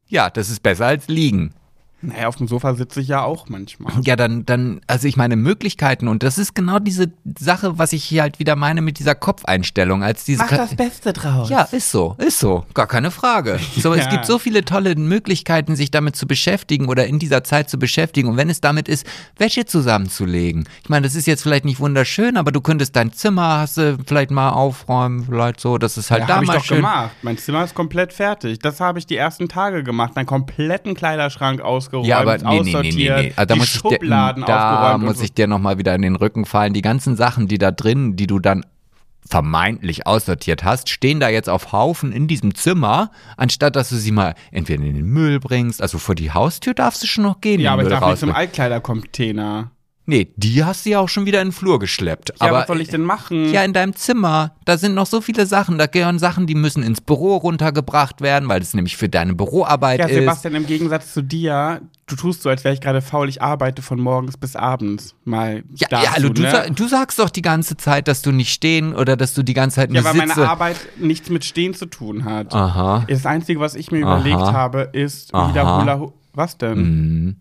ja, das ist besser als liegen. Naja, auf dem Sofa sitze ich ja auch manchmal. Ja, dann, dann, also ich meine Möglichkeiten und das ist genau diese Sache, was ich hier halt wieder meine mit dieser Kopfeinstellung, als diese Mach das Beste draus. Ja, ist so, ist so, gar keine Frage. So, es Ja. gibt so viele tolle Möglichkeiten, sich damit zu beschäftigen oder in dieser Zeit zu beschäftigen. Und wenn es damit ist, Wäsche zusammenzulegen. Ich meine, das ist jetzt vielleicht nicht wunderschön, aber du könntest dein Zimmer hast du vielleicht mal aufräumen, vielleicht so, dass es halt Ja, da habe ich mal doch schön. gemacht. Mein Zimmer ist komplett fertig. Das habe ich die ersten Tage gemacht. Meinen kompletten Kleiderschrank ausgeräumt, Ja, aber nee, nee, nee, nee. Also da muss ich dir, Schubladen da muss ich dir nochmal wieder in den Rücken fallen. Die ganzen Sachen, die da drin, die du dann vermeintlich aussortiert hast, stehen da jetzt auf Haufen in diesem Zimmer, anstatt dass du sie mal entweder in den Müll bringst, also vor die Haustür darfst du schon noch gehen. Ja, aber ich darf nicht zum. Altkleidercontainer. Nee, die hast du ja auch schon wieder in den Flur geschleppt. Ja, aber was soll ich denn machen? ja, in deinem Zimmer, da sind noch so viele Sachen. Da gehören Sachen, die müssen ins Büro runtergebracht werden, weil das nämlich für deine Büroarbeit Ja, ist. Sebastian, im Gegensatz zu dir, du tust so, als wäre ich gerade faul. Ich arbeite von morgens bis abends. Mal Ja, dazu, ja also du, ne? sa du sagst doch die ganze Zeit, dass du nicht stehen oder dass du die ganze Zeit nur ja, weil meine. Arbeit nichts mit Stehen zu tun hat. Aha. Das Einzige, was ich mir Aha. überlegt habe, ist wieder. Hula. Was denn? Hm.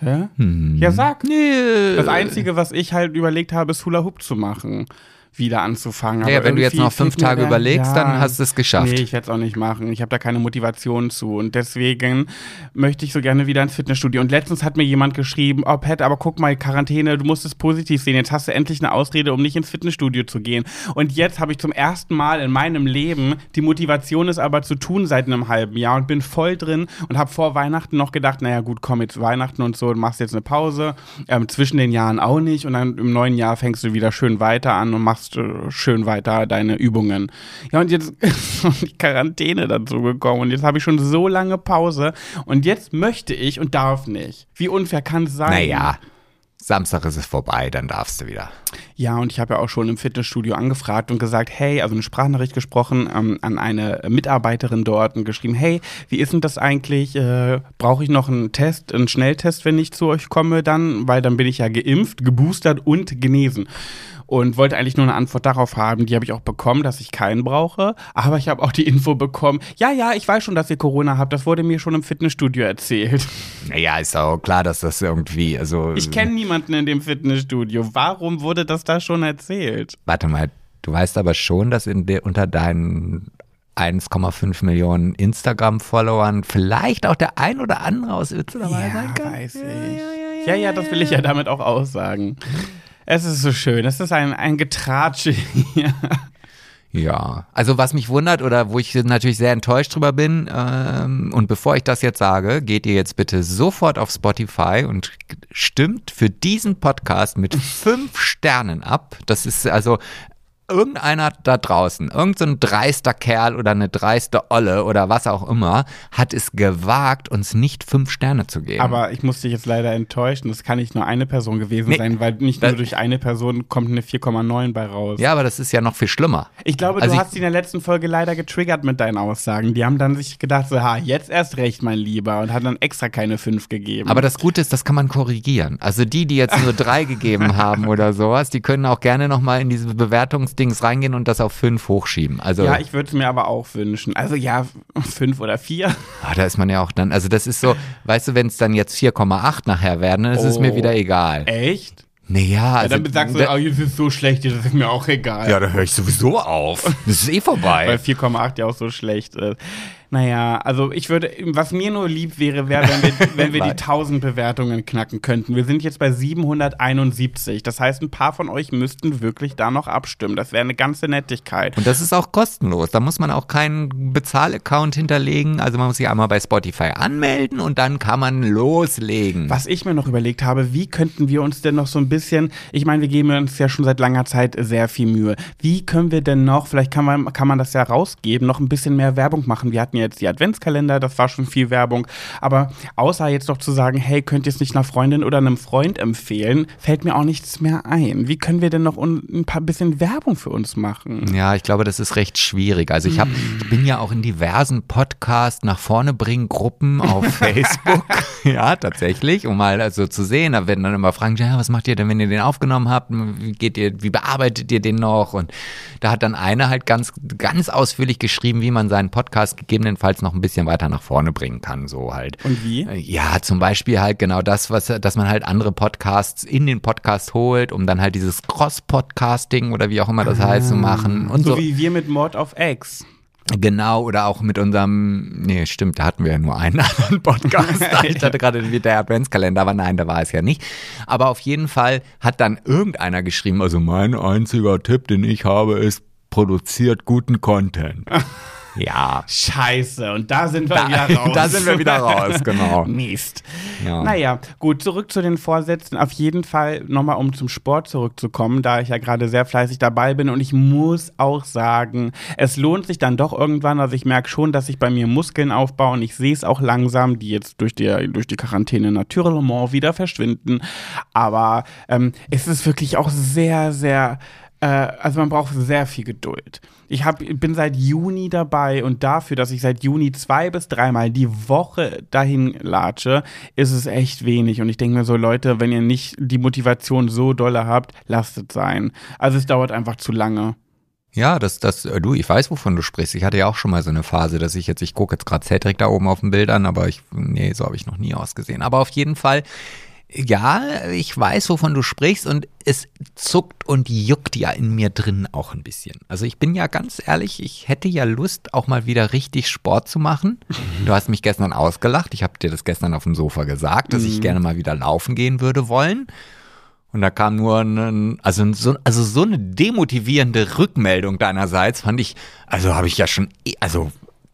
Hä? Hm. Ja, sag. Nö. Das Einzige, was ich halt überlegt habe, ist Hula Hoop zu machen. Wieder anzufangen. Ja, Aber wenn du jetzt noch fünf Tage überlegst, ja. dann hast du es geschafft. Nee, ich werde es auch nicht machen. Ich habe da keine Motivation zu. Und deswegen möchte ich so gerne wieder ins Fitnessstudio. Und letztens hat mir jemand geschrieben, oh Pat, aber guck mal, Quarantäne, du musst es positiv sehen. Jetzt hast du endlich eine Ausrede, um nicht ins Fitnessstudio zu gehen. Und jetzt habe ich zum ersten Mal in meinem Leben die Motivation, es aber zu tun seit einem halben Jahr und bin voll drin und habe vor Weihnachten noch gedacht, naja gut, komm jetzt Weihnachten und so, du machst jetzt eine Pause. Ähm, zwischen den Jahren auch nicht. Und dann im neuen Jahr fängst du wieder schön weiter an und machst äh, schön weiter deine Übungen. Ja, und jetzt [laughs] ist die Quarantäne dazu gekommen und jetzt habe ich schon so lange Pause und jetzt möchte ich und darf nicht. Wie unfair kann es sein? Naja. Samstag ist es vorbei, dann darfst du wieder. Ja, und ich habe ja auch schon im Fitnessstudio angefragt und gesagt, hey, also eine Sprachnachricht gesprochen ähm, an eine Mitarbeiterin dort und geschrieben, hey, wie ist denn das eigentlich? Äh, Brauche ich noch einen Test, einen Schnelltest, wenn ich zu euch komme dann? Weil dann bin ich ja geimpft, geboostert und genesen und wollte eigentlich nur eine Antwort darauf haben. Die habe ich auch bekommen, dass ich keinen brauche. Aber ich habe auch die Info bekommen, ja, ja, ich weiß schon, dass ihr Corona habt. Das wurde mir schon im Fitnessstudio erzählt. Naja, ist auch klar, dass das irgendwie, also. Ich kenne niemanden in dem Fitnessstudio. Warum wurde das da schon erzählt? Warte mal, du weißt aber schon, dass in de, unter deinen 1,5 Millionen Instagram-Followern vielleicht auch der ein oder andere aus Uetze dabei ja, sein kann. weiß ich. Ja, ja, das will ich ja damit auch aussagen. Es ist so schön. Es ist ein, ein Getratsche hier. Ja, also was mich wundert oder wo ich natürlich sehr enttäuscht drüber bin, ähm, und bevor ich das jetzt sage, geht ihr jetzt bitte sofort auf Spotify und stimmt für diesen Podcast mit fünf Sternen ab. Das ist also irgendeiner da draußen, irgendein so dreister Kerl oder eine dreiste Olle oder was auch immer, hat es gewagt, uns nicht fünf Sterne zu geben. Aber ich muss dich jetzt leider enttäuschen. Es kann nicht nur eine Person gewesen Nee. sein, weil nicht nur durch eine Person kommt eine 4,9 bei raus. ja, aber das ist ja noch viel schlimmer. Ich glaube, Also du hast sie in der letzten Folge leider getriggert mit deinen Aussagen. Die haben dann sich gedacht, so, ha, jetzt erst recht, mein Lieber, und hat dann extra keine 5 gegeben. Aber das Gute ist, das kann man korrigieren. Also die, die jetzt nur drei [laughs] gegeben haben oder sowas, die können auch gerne nochmal in diese Bewertungsdings reingehen und das auf fünf hochschieben. Also ja, ich würde es mir aber auch wünschen. Also ja, [laughs] 5 oder 4. ah, da ist man ja auch dann, also das ist so, weißt du, wenn es dann jetzt 4,8 nachher werden, dann ist es mir Oh. wieder egal. Echt? Naja, Ja, also, dann sagst du, oh, jetzt ist so schlecht, das ist mir auch egal. ja, da höre ich sowieso auf. Das ist eh [laughs] Weil vorbei. 4,8 ja auch so schlecht ist. Naja, also ich würde, was mir nur lieb wäre, wäre, wenn wir, [laughs] wenn wir die Nein. 1000 Bewertungen knacken könnten. Wir sind jetzt bei 771. Das heißt, ein paar von euch müssten wirklich da noch abstimmen. Das wäre eine ganze Nettigkeit. Und das ist auch kostenlos. Da muss man auch keinen Bezahlaccount hinterlegen. Also man muss sich einmal bei Spotify anmelden und dann kann man loslegen. Was ich mir noch überlegt habe, wie könnten wir uns denn noch so ein bisschen, ich meine, wir geben uns ja schon seit langer Zeit sehr viel Mühe. Wie können wir denn noch, vielleicht kann man, kann man das ja rausgeben, noch ein bisschen mehr Werbung machen? Wir hatten ja jetzt die Adventskalender, das war schon viel Werbung. Aber außer jetzt noch zu sagen, hey, könnt ihr es nicht einer Freundin oder einem Freund empfehlen, fällt mir auch nichts mehr ein. Wie können wir denn noch ein paar bisschen Werbung für uns machen? Ja, ich glaube, das ist recht schwierig. Also ich habe, ich bin ja auch in diversen Podcast nach vorne bringen Gruppen auf [laughs] Facebook. ja, tatsächlich, um mal also zu sehen. Da werden dann immer Fragen, ja, was macht ihr denn, wenn ihr den aufgenommen habt? Wie geht ihr, wie bearbeitet ihr den noch? Und da hat dann einer halt ganz, ganz ausführlich geschrieben, wie man seinen Podcast gegebenenfalls noch ein bisschen weiter nach vorne bringen kann, so halt. Und wie? Ja, zum Beispiel halt genau das, was, dass man halt andere Podcasts in den Podcast holt, um dann halt dieses Cross-Podcasting oder wie auch immer das heißt zu machen und so. So wie wir mit Mord of X. Genau, oder auch mit unserem, nee, stimmt, da hatten wir ja nur einen [laughs] anderen Podcast. [laughs] ich hatte gerade der Adventskalender, aber nein, da war es ja nicht. Aber auf jeden Fall hat dann irgendeiner geschrieben, also mein einziger Tipp, den ich habe, ist, produziert guten Content. [laughs] ja. Scheiße, und da sind wir Da, wieder [laughs] raus. da sind wir wieder raus, genau. [laughs] Mist. Ja. Naja, gut, zurück zu den Vorsätzen. Auf jeden Fall nochmal, um zum Sport zurückzukommen, da ich ja gerade sehr fleißig dabei bin. Und ich muss auch sagen, es lohnt sich dann doch irgendwann. Also ich merke schon, dass sich bei mir Muskeln aufbauen. Ich sehe es auch langsam, die jetzt durch die, durch die Quarantäne naturellement wieder verschwinden. Aber ähm, es ist wirklich auch sehr, sehr äh, also man braucht sehr viel Geduld. Ich hab, bin seit Juni dabei und dafür, dass ich seit Juni zwei bis dreimal die Woche dahin latsche, ist es echt wenig. Und ich denke mir so, Leute, wenn ihr nicht die Motivation so dolle habt, lasst es sein. Also es dauert einfach zu lange. Ja, das, das, äh, du, ich weiß, wovon du sprichst. Ich hatte ja auch schon mal so eine Phase, dass ich jetzt, ich gucke jetzt gerade Cedric da oben auf den Bildern, aber ich, nee, so habe ich noch nie ausgesehen. Aber auf jeden Fall, ja, ich weiß, wovon du sprichst und es zuckt und juckt ja in mir drin auch ein bisschen. Also ich bin ja ganz ehrlich, ich hätte ja Lust, auch mal wieder richtig Sport zu machen. Du hast mich gestern ausgelacht. Ich habe dir das gestern auf dem Sofa gesagt, dass ich gerne mal wieder laufen gehen würde wollen. Und da kam nur ein, also so, also so eine demotivierende Rückmeldung deinerseits fand ich, also habe ich ja schon, eh- also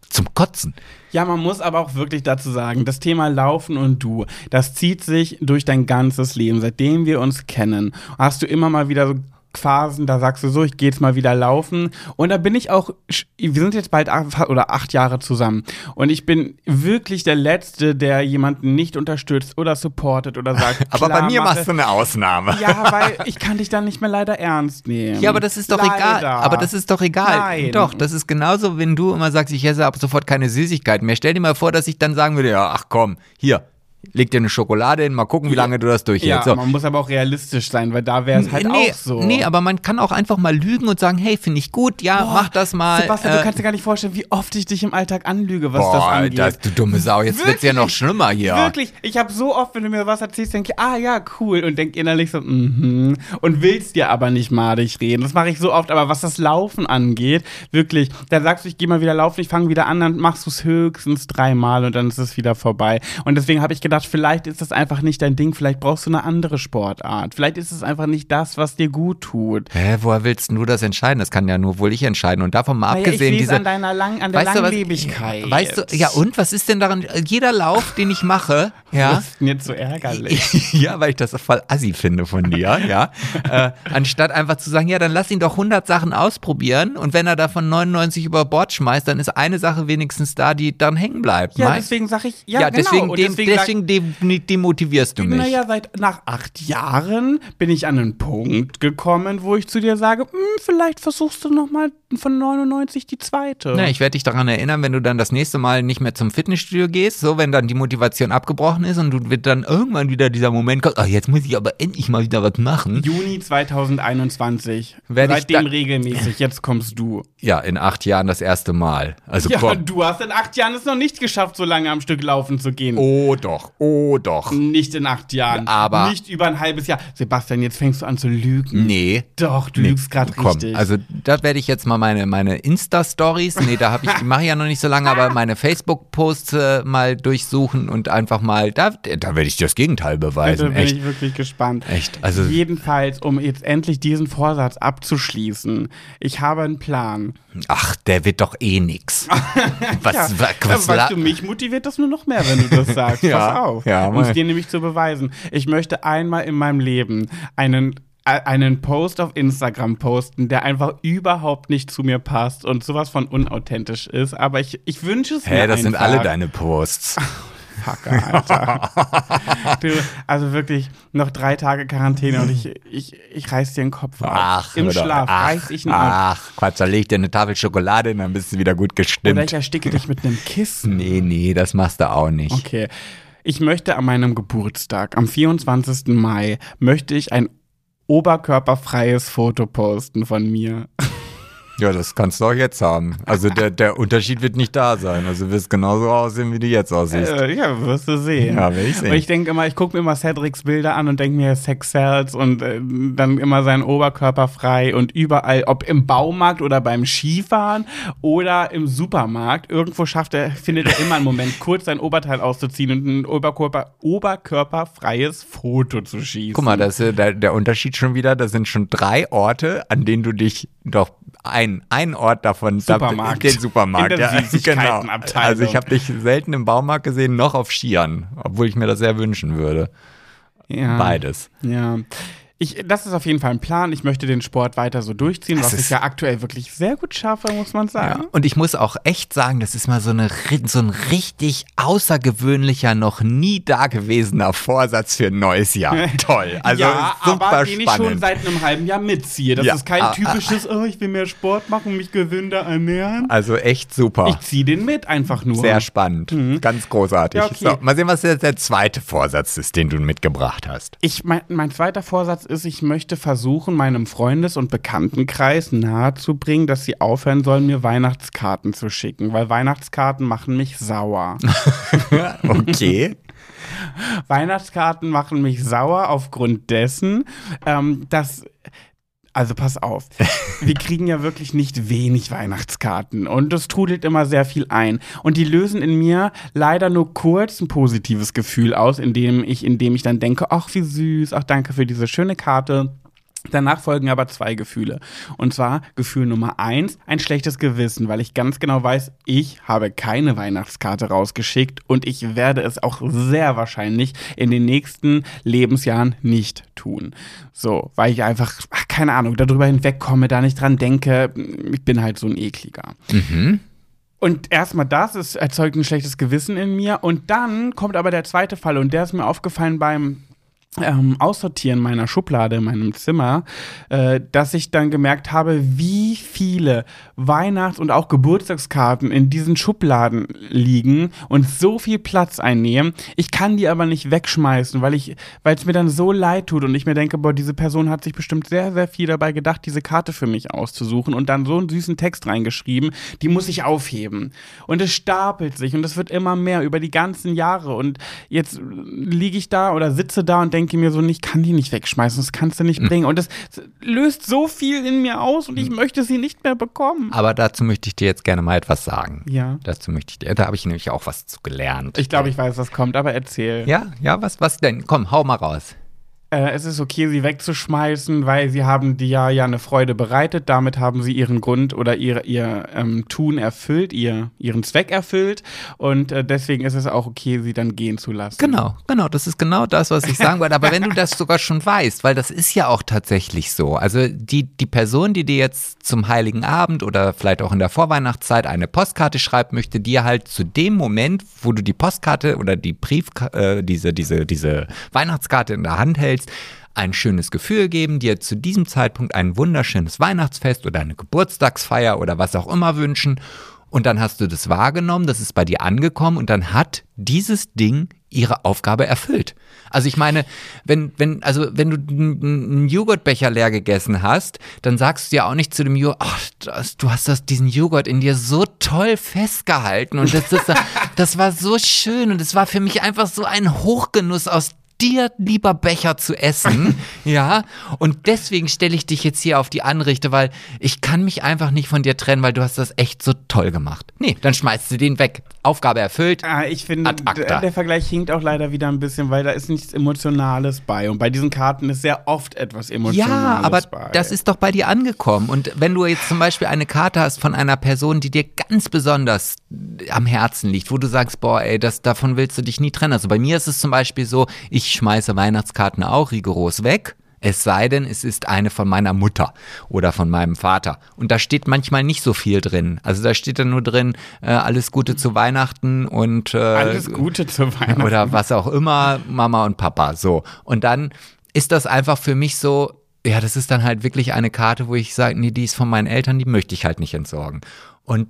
zum Kotzen. Ja, man muss aber auch wirklich dazu sagen, das Thema Laufen und du, das zieht sich durch dein ganzes Leben. Seitdem wir uns kennen, hast du immer mal wieder so Phasen, da sagst du so, ich gehe jetzt mal wieder laufen. Und da bin ich auch, wir sind jetzt bald acht oder acht Jahre zusammen. Und ich bin wirklich der Letzte, der jemanden nicht unterstützt oder supportet oder sagt. [laughs] aber bei mir machst du eine Ausnahme. Ja, [laughs] weil ich kann dich dann nicht mehr leider ernst nehmen. Ja, aber das ist doch Leider. egal. Aber das ist doch egal. Nein. Doch, das ist genauso, wenn du immer sagst, ich esse ab sofort keine Süßigkeiten mehr. Stell dir mal vor, dass ich dann sagen würde, ja, ach komm, hier, leg dir eine Schokolade hin, mal gucken, wie lange du das Ja, durchhältst. So. man muss aber auch realistisch sein, weil da wäre es halt nee, auch so. nee, aber man kann auch einfach mal lügen und sagen, hey, finde ich gut, ja, Boah, mach das mal. Sebastian, äh, du kannst dir gar nicht vorstellen, wie oft ich dich im Alltag anlüge, was das Boah, angeht. das, du dumme Sau, jetzt wird's ja noch Wirklich? schlimmer hier. Wirklich, ich habe so oft, wenn du mir was erzählst, denke ich, ah ja, cool. Und denk innerlich so, mhm. Und willst dir aber nicht madig reden. Das mache ich so oft, aber was das Laufen angeht, wirklich, dann sagst du, ich gehe mal wieder laufen, ich fange wieder an, dann machst du es höchstens dreimal und dann ist es wieder vorbei. Und deswegen habe ich gedacht, vielleicht ist das einfach nicht dein Ding, vielleicht brauchst du eine andere Sportart. Vielleicht ist es einfach nicht das, was dir gut tut. Hä, woher willst du das entscheiden? Das kann ja nur wohl ich entscheiden. Und davon mal Naja, ich abgesehen, lese diese. an deiner lang, an der weißt du, was, Langlebigkeit. weißt du, ja und, was ist denn daran, jeder Lauf, den ich mache, [laughs] ja, Das ist mir zu ärgerlich. [laughs] ja, weil ich das voll assi finde von dir, ja. Äh, anstatt einfach zu sagen, ja, dann lass ihn doch 100 Sachen ausprobieren und wenn er davon 99 über Bord schmeißt, dann ist eine Sache wenigstens da, die dann hängen bleibt. Ja, Mei- deswegen sage ich, ja, ja, genau. deswegen, deswegen sag- deswegen dem, demotivierst du mich. Naja, seit nach acht Jahren bin ich an einen Punkt gekommen, wo ich zu dir sage, hm, vielleicht versuchst du noch mal von 99 die zweite. Na, ich werde dich daran erinnern, wenn du dann das nächste Mal nicht mehr zum Fitnessstudio gehst, so wenn dann die Motivation abgebrochen ist und du wird dann irgendwann wieder dieser Moment kommt, ach, jetzt muss ich aber endlich mal wieder was machen. Juni 2021. Werd Seitdem regelmäßig. Jetzt kommst du. Ja, in acht Jahren das erste Mal. Also Ja, komm. du hast in acht Jahren es noch nicht geschafft, so lange am Stück laufen zu gehen. Oh doch, oh doch. Nicht in acht Jahren. Aber- Nicht über ein halbes Jahr. Sebastian, jetzt fängst du an zu lügen. Nee. Doch, du Nee, lügst gerade richtig. Also da werde ich jetzt mal meine, meine Insta-Stories, nee, da habe ich, die mache ich ja noch nicht so lange, aber meine Facebook-Posts äh, mal durchsuchen und einfach mal, da, da werde ich dir das Gegenteil da beweisen. bin Echt. ich wirklich gespannt. Echt, also- Jedenfalls, um jetzt endlich diesen Vorsatz abzuschließen, ich habe einen Plan. Ach, der wird doch eh nix. [laughs] Was, Ja, wa- was, weißt la- du, mich motiviert das nur noch mehr, wenn du das sagst. [laughs] Ja, Pass auf, ja, um es dir nämlich zu beweisen. Ich möchte einmal in meinem Leben einen einen Post auf Instagram posten, der einfach überhaupt nicht zu mir passt und sowas von unauthentisch ist, aber ich, ich wünsche es mir Hä, das sind einfach. alle deine Posts. [laughs] Kacke, Alter. [laughs] du, also wirklich, noch drei Tage Quarantäne und ich, ich, ich reiß dir den Kopf ab. Ach, Im Schlaf ach, reiß ich ihn ab. Ach, Quatsch, da leg ich dir eine Tafel Schokolade hin, dann bist du wieder gut Oder gestimmt. ich ersticke dich mit einem Kissen. Nee, nee, das machst du auch nicht. Okay. Ich möchte an meinem Geburtstag, am 24. Mai, möchte ich ein oberkörperfreies Foto posten von mir. [laughs] Ja, das kannst du auch jetzt haben. Also der, der Unterschied wird nicht da sein. Also du wirst genauso aussehen, wie du jetzt aussiehst. Äh, ja, wirst du sehen. Ja, will ich sehen. Und ich denke immer, ich gucke mir immer Cedrics Bilder an und denke mir Sex Cells und äh, dann immer seinen Oberkörper frei und überall, ob im Baumarkt oder beim Skifahren oder im Supermarkt, irgendwo schafft er, findet er immer einen Moment, [laughs] kurz sein Oberteil auszuziehen und ein Oberkörper, oberkörperfreies Foto zu schießen. Guck mal, das ist äh, der, der Unterschied schon wieder. Das sind schon drei Orte, an denen du dich doch ein, ein Ort davon Supermarkt. den Supermarkt, In der ja, [laughs] genau. Also ich habe dich selten im Baumarkt gesehen, noch auf Skiern, obwohl ich mir das sehr wünschen würde. ja. Beides. Ja. Ich, das ist auf jeden Fall ein Plan. Ich möchte den Sport weiter so durchziehen, Das was ich ja aktuell wirklich sehr gut schaffe, muss man sagen. Ja. Und ich muss auch echt sagen, das ist mal so, eine, so ein richtig außergewöhnlicher, noch nie dagewesener Vorsatz für ein neues Jahr. [laughs] Toll. Also ja, super aber den ich schon seit einem halben Jahr mitziehe. Das Ja, ist kein ah, typisches, oh, ich will mehr Sport machen, mich gesünder ernähren. also echt super. Ich ziehe den mit einfach nur. Sehr spannend. Ganz großartig. Ja, okay. so, mal sehen, was jetzt der zweite Vorsatz ist, den du mitgebracht hast. Ich, mein, mein zweiter Vorsatz ist, ich möchte versuchen, meinem Freundes- und Bekanntenkreis nahezubringen, dass sie aufhören sollen, mir Weihnachtskarten zu schicken, weil Weihnachtskarten machen mich sauer. [laughs] Okay. Weihnachtskarten machen mich sauer aufgrund dessen, ähm, dass. Also pass auf, wir [laughs] kriegen ja wirklich nicht wenig Weihnachtskarten und es trudelt immer sehr viel ein. Und die lösen in mir leider nur kurz ein positives Gefühl aus, indem ich, indem ich dann denke, ach wie süß, ach danke für diese schöne Karte. Danach folgen aber zwei Gefühle. Und zwar Gefühl Nummer eins, ein schlechtes Gewissen, weil ich ganz genau weiß, ich habe keine Weihnachtskarte rausgeschickt und ich werde es auch sehr wahrscheinlich in den nächsten Lebensjahren nicht tun. So, weil ich einfach, ach, keine Ahnung, darüber hinwegkomme, da nicht dran denke. Ich bin halt so ein ekliger. Mhm. Und erstmal das, es erzeugt ein schlechtes Gewissen in mir. Und dann kommt aber der zweite Fall und der ist mir aufgefallen beim ähm, Aussortieren meiner Schublade in meinem Zimmer, äh, dass ich dann gemerkt habe, wie viele Weihnachts- und auch Geburtstagskarten in diesen Schubladen liegen und so viel Platz einnehmen. Ich kann die aber nicht wegschmeißen, weil ich, weil es mir dann so leid tut und ich mir denke, boah, diese Person hat sich bestimmt sehr, sehr viel dabei gedacht, diese Karte für mich auszusuchen und dann so einen süßen Text reingeschrieben, die muss ich aufheben. Und es stapelt sich und es wird immer mehr über die ganzen Jahre und jetzt liege ich da oder sitze da und denke mir so, ich kann die nicht wegschmeißen, das kannst du nicht Hm. bringen. Und das löst so viel in mir aus und ich möchte sie nicht mehr bekommen. Aber dazu möchte ich dir jetzt gerne mal etwas sagen. Ja. Dazu möchte ich dir, da habe ich nämlich auch was zu gelernt. Ich glaube, ich weiß, was kommt, aber erzähl. Ja, ja, was, was denn? Komm, hau mal raus. Äh, es ist okay, sie wegzuschmeißen, weil sie haben dir ja, ja eine Freude bereitet. Damit haben sie ihren Grund oder ihr, ihr ähm, Tun erfüllt, ihr, ihren Zweck erfüllt. Und äh, deswegen ist es auch okay, sie dann gehen zu lassen. Genau, genau, das ist genau das, was ich sagen wollte. Aber wenn du das [laughs] sogar schon weißt, weil das ist ja auch tatsächlich so. Also die, die Person, die dir jetzt zum Heiligen Abend oder vielleicht auch in der Vorweihnachtszeit eine Postkarte schreibt, möchte dir halt zu dem Moment, wo du die Postkarte oder die Brief, äh, diese, diese, diese Weihnachtskarte in der Hand hältst, ein schönes Gefühl geben, dir zu diesem Zeitpunkt ein wunderschönes Weihnachtsfest oder eine Geburtstagsfeier oder was auch immer wünschen. Und dann hast du das wahrgenommen, das ist bei dir angekommen und dann hat dieses Ding ihre Aufgabe erfüllt. Also ich meine, wenn, wenn, also wenn du einen Joghurtbecher leer gegessen hast, dann sagst du ja auch nicht zu dem Joghurt, ach, das, du hast das, diesen Joghurt in dir so toll festgehalten und das, das, [laughs] das war so schön und es war für mich einfach so ein Hochgenuss aus dir lieber Becher zu essen, [laughs] ja, und deswegen stelle ich dich jetzt hier auf die Anrichte, weil ich kann mich einfach nicht von dir trennen, weil du hast das echt so toll gemacht. Nee, dann schmeißt du den weg. Aufgabe erfüllt. Ah, ich finde, der Vergleich hinkt auch leider wieder ein bisschen, weil da ist nichts Emotionales bei. Und bei diesen Karten ist sehr oft etwas Emotionales Ja, aber bei. das ist doch bei dir angekommen. Und wenn du jetzt zum Beispiel eine Karte hast von einer Person, die dir ganz besonders am Herzen liegt, wo du sagst, boah, ey, das, davon willst du dich nie trennen. Also bei mir ist es zum Beispiel so, ich schmeiße Weihnachtskarten auch rigoros weg. Es sei denn, es ist eine von meiner Mutter oder von meinem Vater. Und da steht manchmal nicht so viel drin. Also da steht dann nur drin, äh, alles Gute zu Weihnachten und äh, Alles Gute zu Weihnachten. oder was auch immer, Mama und Papa, so. Und dann ist das einfach für mich so, ja, das ist dann halt wirklich eine Karte, wo ich sage, nee, die ist von meinen Eltern, die möchte ich halt nicht entsorgen. Und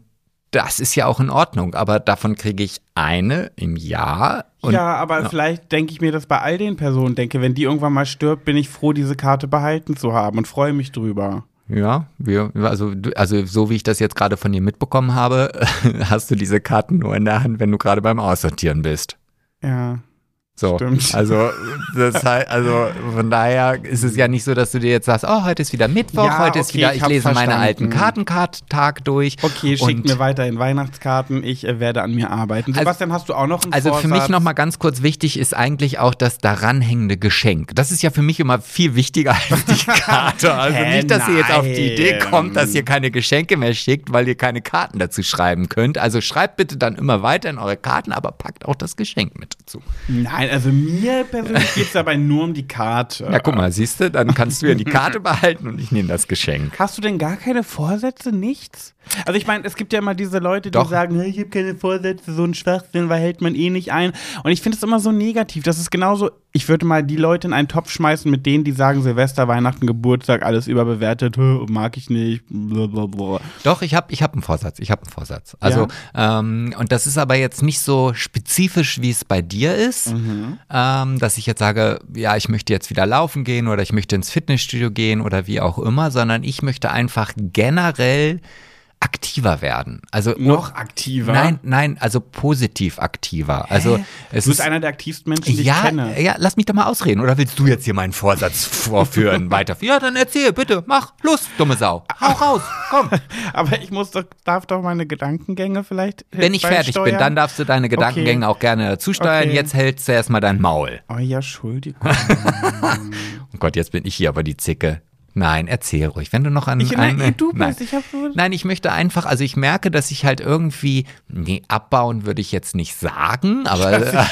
das ist ja auch in Ordnung, aber davon kriege ich eine im Jahr. Ja, aber vielleicht denke ich mir das bei all den Personen denke, wenn die irgendwann mal stirbt, bin ich froh, diese Karte behalten zu haben und freue mich drüber. Ja, wir, also, also so wie ich das jetzt gerade von dir mitbekommen habe, [laughs] hast du diese Karten nur in der Hand, wenn du gerade beim Aussortieren bist. Ja. So, Stimmt. also das [laughs] heißt, also von daher ist es ja nicht so, dass du dir jetzt sagst, oh, heute ist wieder Mittwoch, Ja, heute ist okay, wieder, ich ich lese meine verstanden. alten Kartenkart-Tag durch. Okay, schick Und- mir weiterhin Weihnachtskarten, ich äh, werde an mir arbeiten. Also- Sebastian, hast du auch noch einen Also für mich Vorsatz? nochmal ganz kurz wichtig ist eigentlich auch das daranhängende Geschenk. Das ist ja für mich immer viel wichtiger als die [laughs] Karte. Also Hä, nicht, dass ihr jetzt auf die Idee nein. kommt, dass ihr keine Geschenke mehr schickt, weil ihr keine Karten dazu schreiben könnt. Also schreibt bitte dann immer weiter in eure Karten, aber packt auch das Geschenk mit dazu. Nein, also mir persönlich geht es dabei nur um die Karte. Ja, guck mal, siehst du, dann kannst du ja die [laughs] Karte behalten und ich nehme das Geschenk. Hast du denn gar keine Vorsätze? Nichts? Also ich meine, es gibt ja immer diese Leute, die Doch. sagen, "Hey, ich habe keine Vorsätze, so ein Schwachsinn, weil hält man eh nicht ein. Und ich finde es immer so negativ. Das ist genauso, ich würde mal die Leute in einen Topf schmeißen mit denen, die sagen, Silvester, Weihnachten, Geburtstag, alles überbewertet, "Hö, mag ich nicht, blablabla. Doch, ich habe ich hab einen Vorsatz. Ich habe einen Vorsatz. Also, ähm, und das ist aber jetzt nicht so spezifisch, wie es bei dir ist, ähm, dass ich jetzt sage, ja, ich möchte jetzt wieder laufen gehen oder ich möchte ins Fitnessstudio gehen oder wie auch immer, sondern ich möchte einfach generell aktiver werden. Also Noch aktiver? Nein, nein, also positiv aktiver. Also es Du bist ist einer der aktivsten Menschen, die ich ja, kenne. ja, lass mich doch mal ausreden. Oder willst du jetzt hier meinen Vorsatz vorführen, [laughs] weiter? Ja, dann erzähl, bitte, mach, los, dumme Sau. Hau raus, komm. [laughs] Aber ich muss doch, darf doch meine Gedankengänge vielleicht Wenn ich fertig bin, beisteuern? dann darfst du deine Gedankengänge auch gerne dazu steuern. Okay. Jetzt hältst du erstmal dein Maul. Oh ja, Entschuldigung. [laughs] Oh Gott, jetzt bin ich hier aber die Zicke. Nein, erzähl ruhig. Wenn du noch an. Ich, an, nein, du nein. bist, ich hab Nein, ich möchte einfach, also ich merke, dass ich halt irgendwie, nee, abbauen würde ich jetzt nicht sagen, aber [laughs]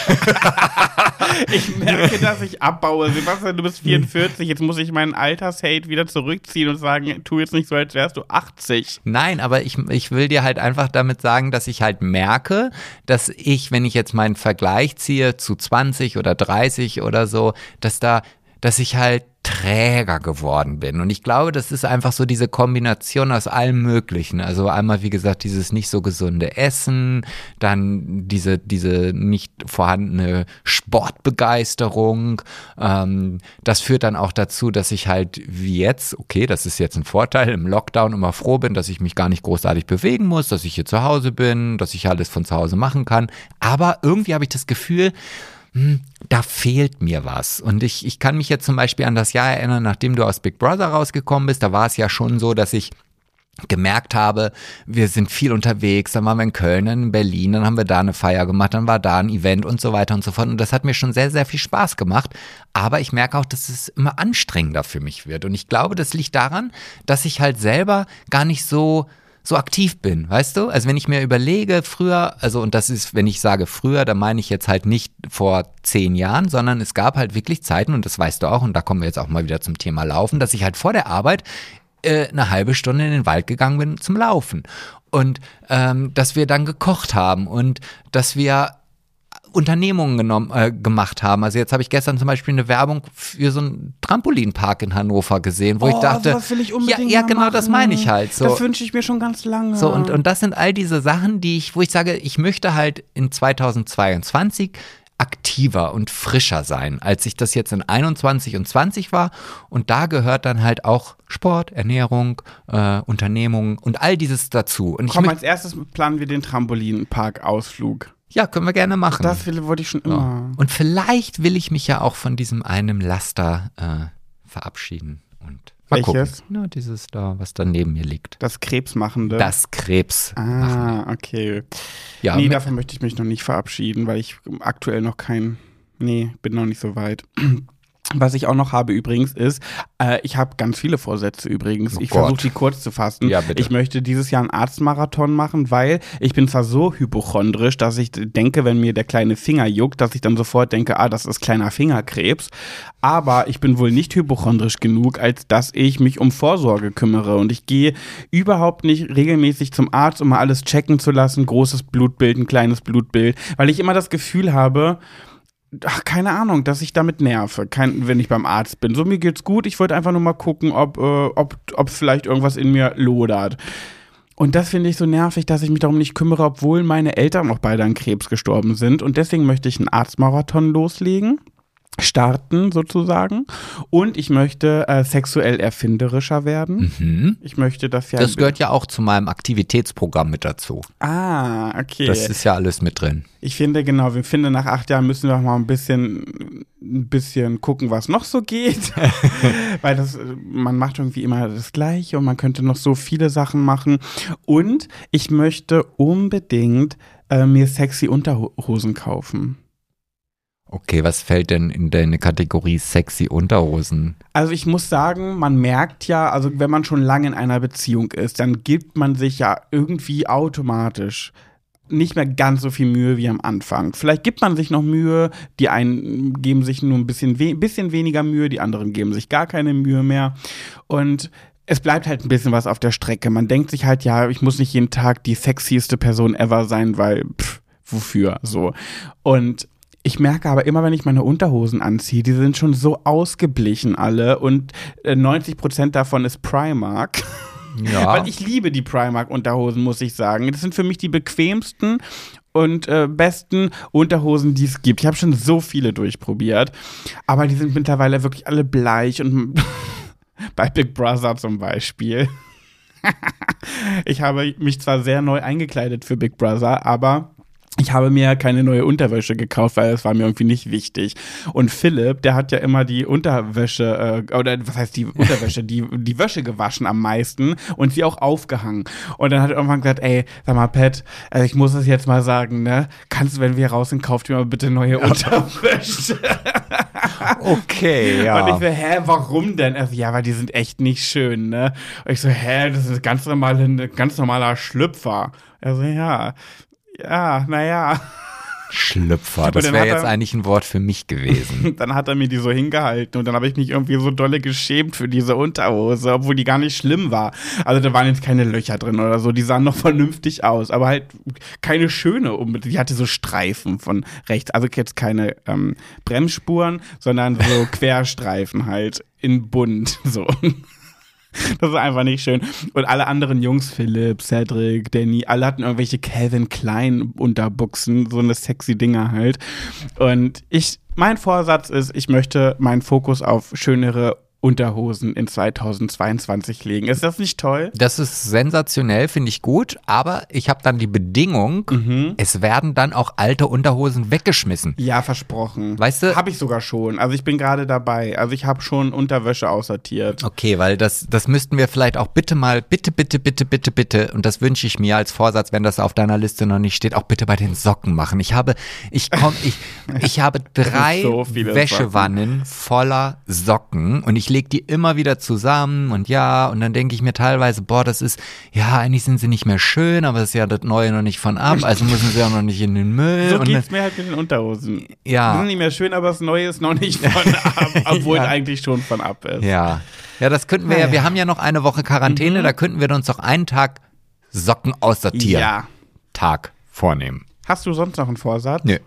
Ich merke, dass ich abbaue. Sebastian, du bist 44, jetzt muss ich meinen Altershate wieder zurückziehen und sagen, tu jetzt nicht so, als wärst du 80. nein, aber ich, ich will dir halt einfach damit sagen, dass ich halt merke, dass ich, wenn ich jetzt meinen Vergleich ziehe zu 20 oder 30 oder so, dass da, dass ich halt träger geworden bin. Und ich glaube, das ist einfach so diese Kombination aus allem Möglichen. Also einmal, wie gesagt, dieses nicht so gesunde Essen, dann diese, diese nicht vorhandene Sportbegeisterung. Ähm, das führt dann auch dazu, dass ich halt wie jetzt, okay, das ist jetzt ein Vorteil, im Lockdown immer froh bin, dass ich mich gar nicht großartig bewegen muss, dass ich hier zu Hause bin, dass ich alles von zu Hause machen kann. Aber irgendwie habe ich das Gefühl, hm, da fehlt mir was. Und ich, ich kann mich jetzt zum Beispiel an das Jahr erinnern, nachdem du aus Big Brother rausgekommen bist, da war es ja schon so, dass ich gemerkt habe, wir sind viel unterwegs, dann waren wir in Köln, in Berlin, dann haben wir da eine Feier gemacht, dann war da ein Event und so weiter und so fort. Und das hat mir schon sehr, sehr viel Spaß gemacht. Aber ich merke auch, dass es immer anstrengender für mich wird. Und ich glaube, das liegt daran, dass ich halt selber gar nicht so so aktiv bin, weißt du? Also wenn ich mir überlege, früher, also und das ist, wenn ich sage früher, dann meine ich jetzt halt nicht vor zehn Jahren, sondern es gab halt wirklich Zeiten, und das weißt du auch, und da kommen wir jetzt auch mal wieder zum Thema Laufen, dass ich halt vor der Arbeit äh, eine halbe Stunde in den Wald gegangen bin zum Laufen. Und ähm, dass wir dann gekocht haben und dass wir Unternehmungen genommen, äh, gemacht haben. Also jetzt habe ich gestern zum Beispiel eine Werbung für so einen Trampolinpark in Hannover gesehen, wo ich dachte, sowas will ich unbedingt ja, ja genau, das machen. meine ich halt. So. Das wünsche ich mir schon ganz lange. So, und, und das sind all diese Sachen, die ich, wo ich sage, ich möchte halt in 2022 aktiver und frischer sein, als ich das jetzt in 21 und 20 war. Und da gehört dann halt auch Sport, Ernährung, äh, Unternehmung und all dieses dazu. Und Komm, als erstes planen wir den Trampolinpark-Ausflug. Ja, können wir gerne machen. Das will, wollte ich schon immer. Und vielleicht will ich mich ja auch von diesem einen Laster äh, verabschieden. Und mal Welches? gucken. Na, dieses da, was da neben mir liegt. Das Krebsmachende. Das Krebs. Ah, okay. Ja, nee, davon möchte ich mich noch nicht verabschieden, weil ich aktuell noch kein. Nee, bin noch nicht so weit. Was ich auch noch habe übrigens ist, äh, ich habe ganz viele Vorsätze übrigens. Oh ich versuche die kurz zu fassen. Ja, bitte. Ich möchte dieses Jahr einen Arztmarathon machen, weil ich bin zwar so hypochondrisch, dass ich denke, wenn mir der kleine Finger juckt, dass ich dann sofort denke, ah, das ist kleiner Fingerkrebs. Aber ich bin wohl nicht hypochondrisch genug, als dass ich mich um Vorsorge kümmere. Und ich gehe überhaupt nicht regelmäßig zum Arzt, um mal alles checken zu lassen. Großes Blutbild, ein kleines Blutbild. Weil ich immer das Gefühl habe, ach, keine Ahnung, dass ich damit nerve, kein, wenn ich beim Arzt bin. So, mir geht's gut, ich wollte einfach nur mal gucken, ob, äh, ob, ob vielleicht irgendwas in mir lodert. Und das finde ich so nervig, dass ich mich darum nicht kümmere, obwohl meine Eltern auch beide an Krebs gestorben sind. Und deswegen möchte ich einen Arztmarathon loslegen. Starten sozusagen. Und ich möchte äh, sexuell erfinderischer werden. Mhm. Ich möchte das ja. Das gehört ja auch zu meinem Aktivitätsprogramm mit dazu. Ah, okay. Das ist ja alles mit drin. Ich finde, genau, wir finden, nach acht Jahren müssen wir auch mal ein bisschen, ein bisschen gucken, was noch so geht. [laughs] [laughs] Weil das, man macht irgendwie immer das Gleiche und man könnte noch so viele Sachen machen. Und ich möchte unbedingt äh, mir sexy Unterhosen kaufen. Okay, was fällt denn in deine Kategorie sexy Unterhosen? Also ich muss sagen, man merkt ja, also wenn man schon lange in einer Beziehung ist, dann gibt man sich ja irgendwie automatisch nicht mehr ganz so viel Mühe wie am Anfang. Vielleicht gibt man sich noch Mühe, die einen geben sich nur ein bisschen, we bisschen weniger Mühe, die anderen geben sich gar keine Mühe mehr. Und es bleibt halt ein bisschen was auf der Strecke. Man denkt sich halt, ja, ich muss nicht jeden Tag die sexieste Person ever sein, weil, pff, wofür, so. Und ich merke aber immer, wenn ich meine Unterhosen anziehe, die sind schon so ausgeblichen alle und äh, 90% davon ist Primark. [laughs] Ja. Weil ich liebe die Primark-Unterhosen, muss ich sagen. Das sind für mich die bequemsten und äh, besten Unterhosen, die es gibt. Ich habe schon so viele durchprobiert, aber die sind mittlerweile wirklich alle bleich und [laughs] bei Big Brother zum Beispiel. [laughs] ich habe mich zwar sehr neu eingekleidet für Big Brother, aber ich habe mir keine neue Unterwäsche gekauft, weil es war mir irgendwie nicht wichtig. Und Philipp, der hat ja immer die Unterwäsche, äh, oder was heißt die [laughs] Unterwäsche, die, die Wäsche gewaschen am meisten und sie auch aufgehangen. Und dann hat er irgendwann gesagt, ey, sag mal, Pat, also ich muss es jetzt mal sagen, ne? Kannst du, wenn wir raus sind, kauft dir mal bitte neue [laughs] Unterwäsche. Okay, Und ich so, hä, warum denn? Also, ja, weil die sind echt nicht schön, ne? Und ich so, hä, das ist ganz normale, ein ganz normaler Schlüpfer. Also, ja, ja, naja. Schlüpfer, [laughs] das wäre jetzt er- eigentlich ein Wort für mich gewesen. [laughs] Dann hat er mir die so hingehalten und dann habe ich mich irgendwie so dolle geschämt für diese Unterhose, obwohl die gar nicht schlimm war. Also da waren jetzt keine Löcher drin oder so, die sahen noch [laughs] vernünftig aus, aber halt keine schöne unbedingt. Die hatte so Streifen von rechts, also jetzt keine ähm, Bremsspuren, sondern so Querstreifen halt in bunt so. [laughs] Das ist einfach nicht schön. Und alle anderen Jungs, Philipp, Cedric, Danny, alle hatten irgendwelche Calvin Klein Unterbuchsen, so eine sexy Dinger halt. Und ich, mein Vorsatz ist, ich möchte meinen Fokus auf schönere Unterhosen in 2022 legen. Ist das nicht toll? Das ist sensationell, finde ich gut, aber ich habe dann die Bedingung, Mhm. es werden dann auch alte Unterhosen weggeschmissen. Ja, versprochen. Weißt du- Habe ich sogar schon. Also ich bin gerade dabei. Also ich habe schon Unterwäsche aussortiert. Okay, weil das, das müssten wir vielleicht auch bitte mal, bitte, bitte, bitte, bitte, bitte, und das wünsche ich mir als Vorsatz, wenn das auf deiner Liste noch nicht steht, auch bitte bei den Socken machen. Ich habe, ich komm, ich, [laughs] ich habe drei so Wäschewannen voller Socken und ich lege die immer wieder zusammen und ja, und dann denke ich mir teilweise, boah, das ist, ja, eigentlich sind sie nicht mehr schön, aber das ist ja das Neue noch nicht von ab, also müssen sie auch noch nicht in den Müll. So und geht's mir halt mit den Unterhosen. Ja. Die sind nicht mehr schön, aber das Neue ist noch nicht von [laughs] ab, obwohl Ja. es eigentlich schon von ab ist. Ja. Ja, das könnten wir ja, Naja. wir haben ja noch eine Woche Quarantäne, da könnten wir uns doch einen Tag Socken aussortieren. Ja. Tag vornehmen. Hast du sonst noch einen Vorsatz? Nö.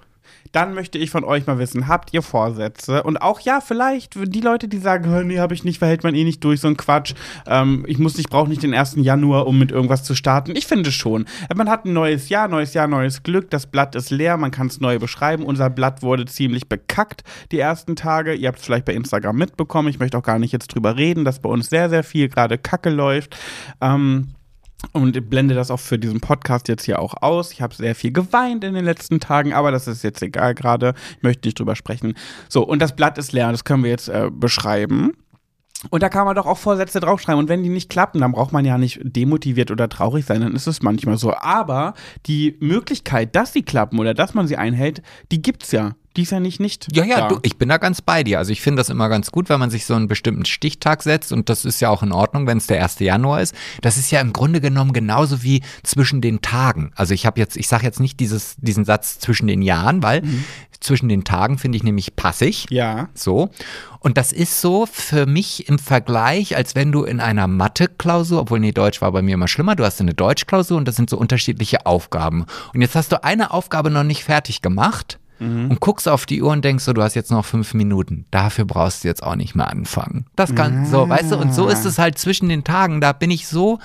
Dann möchte ich von euch mal wissen, habt ihr Vorsätze? Und auch, ja, vielleicht die Leute, die sagen, "Hä, nee, habe ich nicht, verhält man eh nicht durch, so ein Quatsch. Ähm, ich muss nicht, brauche nicht den 1. Januar, um mit irgendwas zu starten. Ich finde schon. Man hat ein neues Jahr, neues Jahr, neues Glück. Das Blatt ist leer, man kann es neu beschreiben. Unser Blatt wurde ziemlich bekackt die ersten Tage. Ihr habt es vielleicht bei Instagram mitbekommen. Ich möchte auch gar nicht jetzt drüber reden, dass bei uns sehr, sehr viel gerade Kacke läuft. Ähm, und blende das auch für diesen Podcast jetzt hier auch aus. Ich habe sehr viel geweint in den letzten Tagen, aber das ist jetzt egal gerade. Ich möchte nicht drüber sprechen. So, und das Blatt ist leer, das können wir jetzt äh, beschreiben. Und da kann man doch auch Vorsätze draufschreiben. Und wenn die nicht klappen, dann braucht man ja nicht demotiviert oder traurig sein, dann ist es manchmal so. Aber die Möglichkeit, dass sie klappen oder dass man sie einhält, die gibt's ja. Die ist ja nicht nicht. Ja, ja, du, ich bin da ganz bei dir. Also ich finde das immer ganz gut, wenn man sich so einen bestimmten Stichtag setzt und das ist ja auch in Ordnung, wenn es der 1. Januar ist. Das ist ja im Grunde genommen genauso wie zwischen den Tagen. Also ich habe jetzt, ich sage jetzt nicht dieses, diesen Satz zwischen den Jahren, weil zwischen den Tagen finde ich nämlich passig. Ja. So. Und das ist so für mich im Vergleich, als wenn du in einer Mathe-Klausur, obwohl nee, Deutsch war bei mir immer schlimmer, du hast eine Deutsch-Klausur und das sind so unterschiedliche Aufgaben. Und jetzt hast du eine Aufgabe noch nicht fertig gemacht und guckst auf die Uhr und denkst so, du hast jetzt noch fünf Minuten. Dafür brauchst du jetzt auch nicht mehr anfangen. Das kann, so, weißt du, und so ist es halt zwischen den Tagen. Da bin ich so,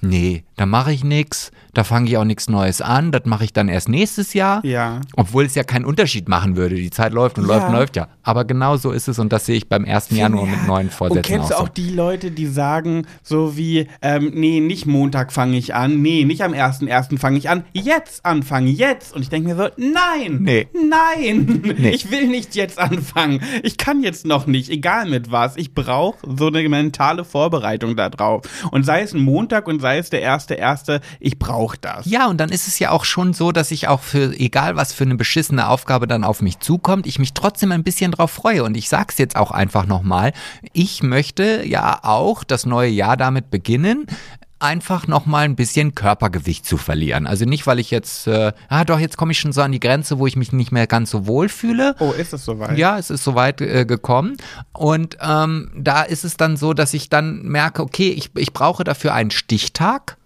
nee, da mache ich nichts, da fange ich auch nichts Neues an, das mache ich dann erst nächstes Jahr. Ja. Obwohl es ja keinen Unterschied machen würde. Die Zeit läuft und Ja. läuft und läuft ja. Aber genau so ist es und das sehe ich beim 1. Januar mit neuen Vorsätzen Und kennst du auch auch so. die Leute, die sagen, so wie, ähm, nee, nicht Montag fange ich an, nee, nicht am 1.1. fange ich an, jetzt anfangen, jetzt. Und ich denke mir so, nein, Nee. nein, [laughs] Nee. ich will nicht jetzt anfangen. Ich kann jetzt noch nicht, egal mit was. Ich brauche so eine mentale Vorbereitung da drauf. Und sei es ein Montag und sei es der 1.1., ich brauche das. Ja, und dann ist es ja auch schon so, dass ich auch für, egal was für eine beschissene Aufgabe dann auf mich zukommt, ich mich trotzdem ein bisschen drauf freue. Und ich sag's jetzt auch einfach nochmal, ich möchte ja auch das neue Jahr damit beginnen, einfach nochmal ein bisschen Körpergewicht zu verlieren. Also nicht, weil ich jetzt, äh, ah doch, jetzt komme ich schon so an die Grenze, wo ich mich nicht mehr ganz so wohl fühle. Oh, ist es soweit? Ja, es ist soweit äh, gekommen. Und ähm, da ist es dann so, dass ich dann merke, okay, ich, ich brauche dafür einen Stichtag.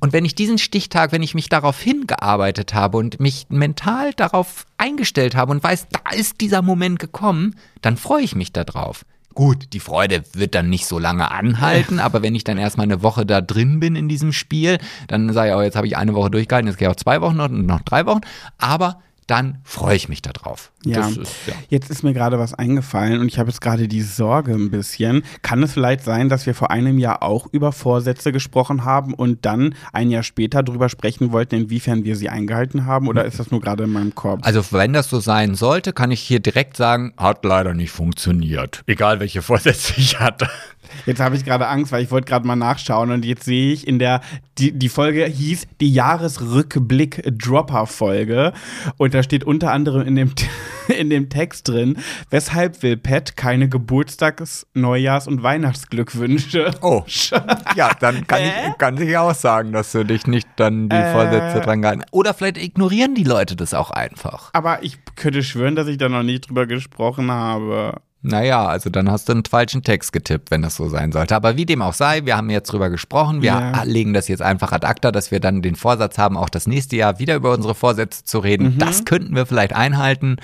Und wenn ich diesen Stichtag, wenn ich mich darauf hingearbeitet habe und mich mental darauf eingestellt habe und weiß, da ist dieser Moment gekommen, dann freue ich mich darauf. Gut, die Freude wird dann nicht so lange anhalten, aber wenn ich dann erstmal eine Woche da drin bin in diesem Spiel, dann sage ich auch, jetzt habe ich eine Woche durchgehalten, jetzt gehe ich auch zwei Wochen noch und noch drei Wochen, aber dann freue ich mich darauf. Ja. Ist, ja. Jetzt ist mir gerade was eingefallen und ich habe jetzt gerade die Sorge ein bisschen. Kann es vielleicht sein, dass wir vor einem Jahr auch über Vorsätze gesprochen haben und dann ein Jahr später darüber sprechen wollten, inwiefern wir sie eingehalten haben? Oder ist das nur gerade in meinem Kopf? Also wenn das so sein sollte, kann ich hier direkt sagen, hat leider nicht funktioniert. Egal welche Vorsätze ich hatte. Jetzt habe ich gerade Angst, weil ich wollte gerade mal nachschauen und jetzt sehe ich in der, die, die Folge hieß die Jahresrückblick-Dropper-Folge und da steht unter anderem in dem, [laughs] in dem Text drin, weshalb will Pat keine Geburtstags-, Neujahrs- und Weihnachtsglückwünsche? Oh, [laughs] ja, dann kann Hä? ich, kann ich auch sagen, dass du dich nicht dann die Äh. Vorsätze dran gehalten Oder vielleicht ignorieren die Leute das auch einfach. Aber ich könnte schwören, dass ich da noch nicht drüber gesprochen habe. Naja, also dann hast du einen falschen Text getippt, wenn das so sein sollte. Aber wie dem auch sei, wir haben jetzt drüber gesprochen. Wir Ja. legen das jetzt einfach ad acta, dass wir dann den Vorsatz haben, auch das nächste Jahr wieder über unsere Vorsätze zu reden. Das könnten wir vielleicht einhalten.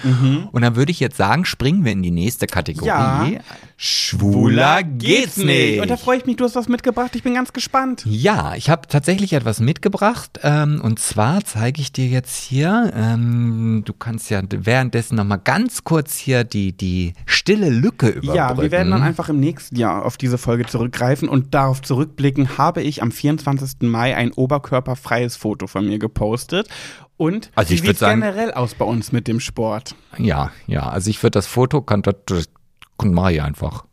Und dann würde ich jetzt sagen, springen wir in die nächste Kategorie. Ja. Schwuler geht's nicht. Und da freue ich mich, du hast was mitgebracht. Ich bin ganz gespannt. Ja, ich habe tatsächlich etwas mitgebracht. Ähm, und zwar zeige ich dir jetzt hier, ähm, du kannst ja währenddessen nochmal ganz kurz hier die, die stille Lücke überbrücken. Ja, wir werden dann einfach im nächsten Jahr auf diese Folge zurückgreifen und darauf zurückblicken, habe ich am 24. Mai ein oberkörperfreies Foto von mir gepostet. Und Also wie sieht's sagen- generell aus bei uns mit dem Sport? Ja, ja, also ich würde das Foto, kann das, das mache ich einfach.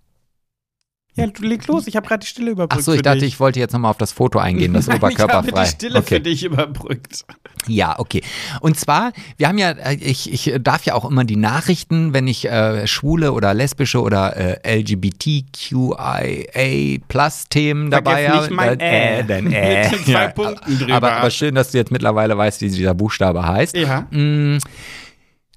Ja, du leg los, ich habe gerade die Stille überbrückt. Ach so, ich dachte, dich. ich wollte jetzt nochmal auf das Foto eingehen, das [laughs] Nein, Ich habe oberkörperfrei. die Stille okay. für dich überbrückt. Ja, okay. Und zwar, wir haben ja, äh, ich, ich darf ja auch immer die Nachrichten, wenn ich äh, schwule oder lesbische oder äh, LGBTQIA Plus Themen dabei habe. nicht mein dann, Äh. dann [laughs] äh. Mit zwei Punkten drüber. Aber, aber schön, dass du jetzt mittlerweile weißt, wie dieser Buchstabe heißt. Ja. Mm,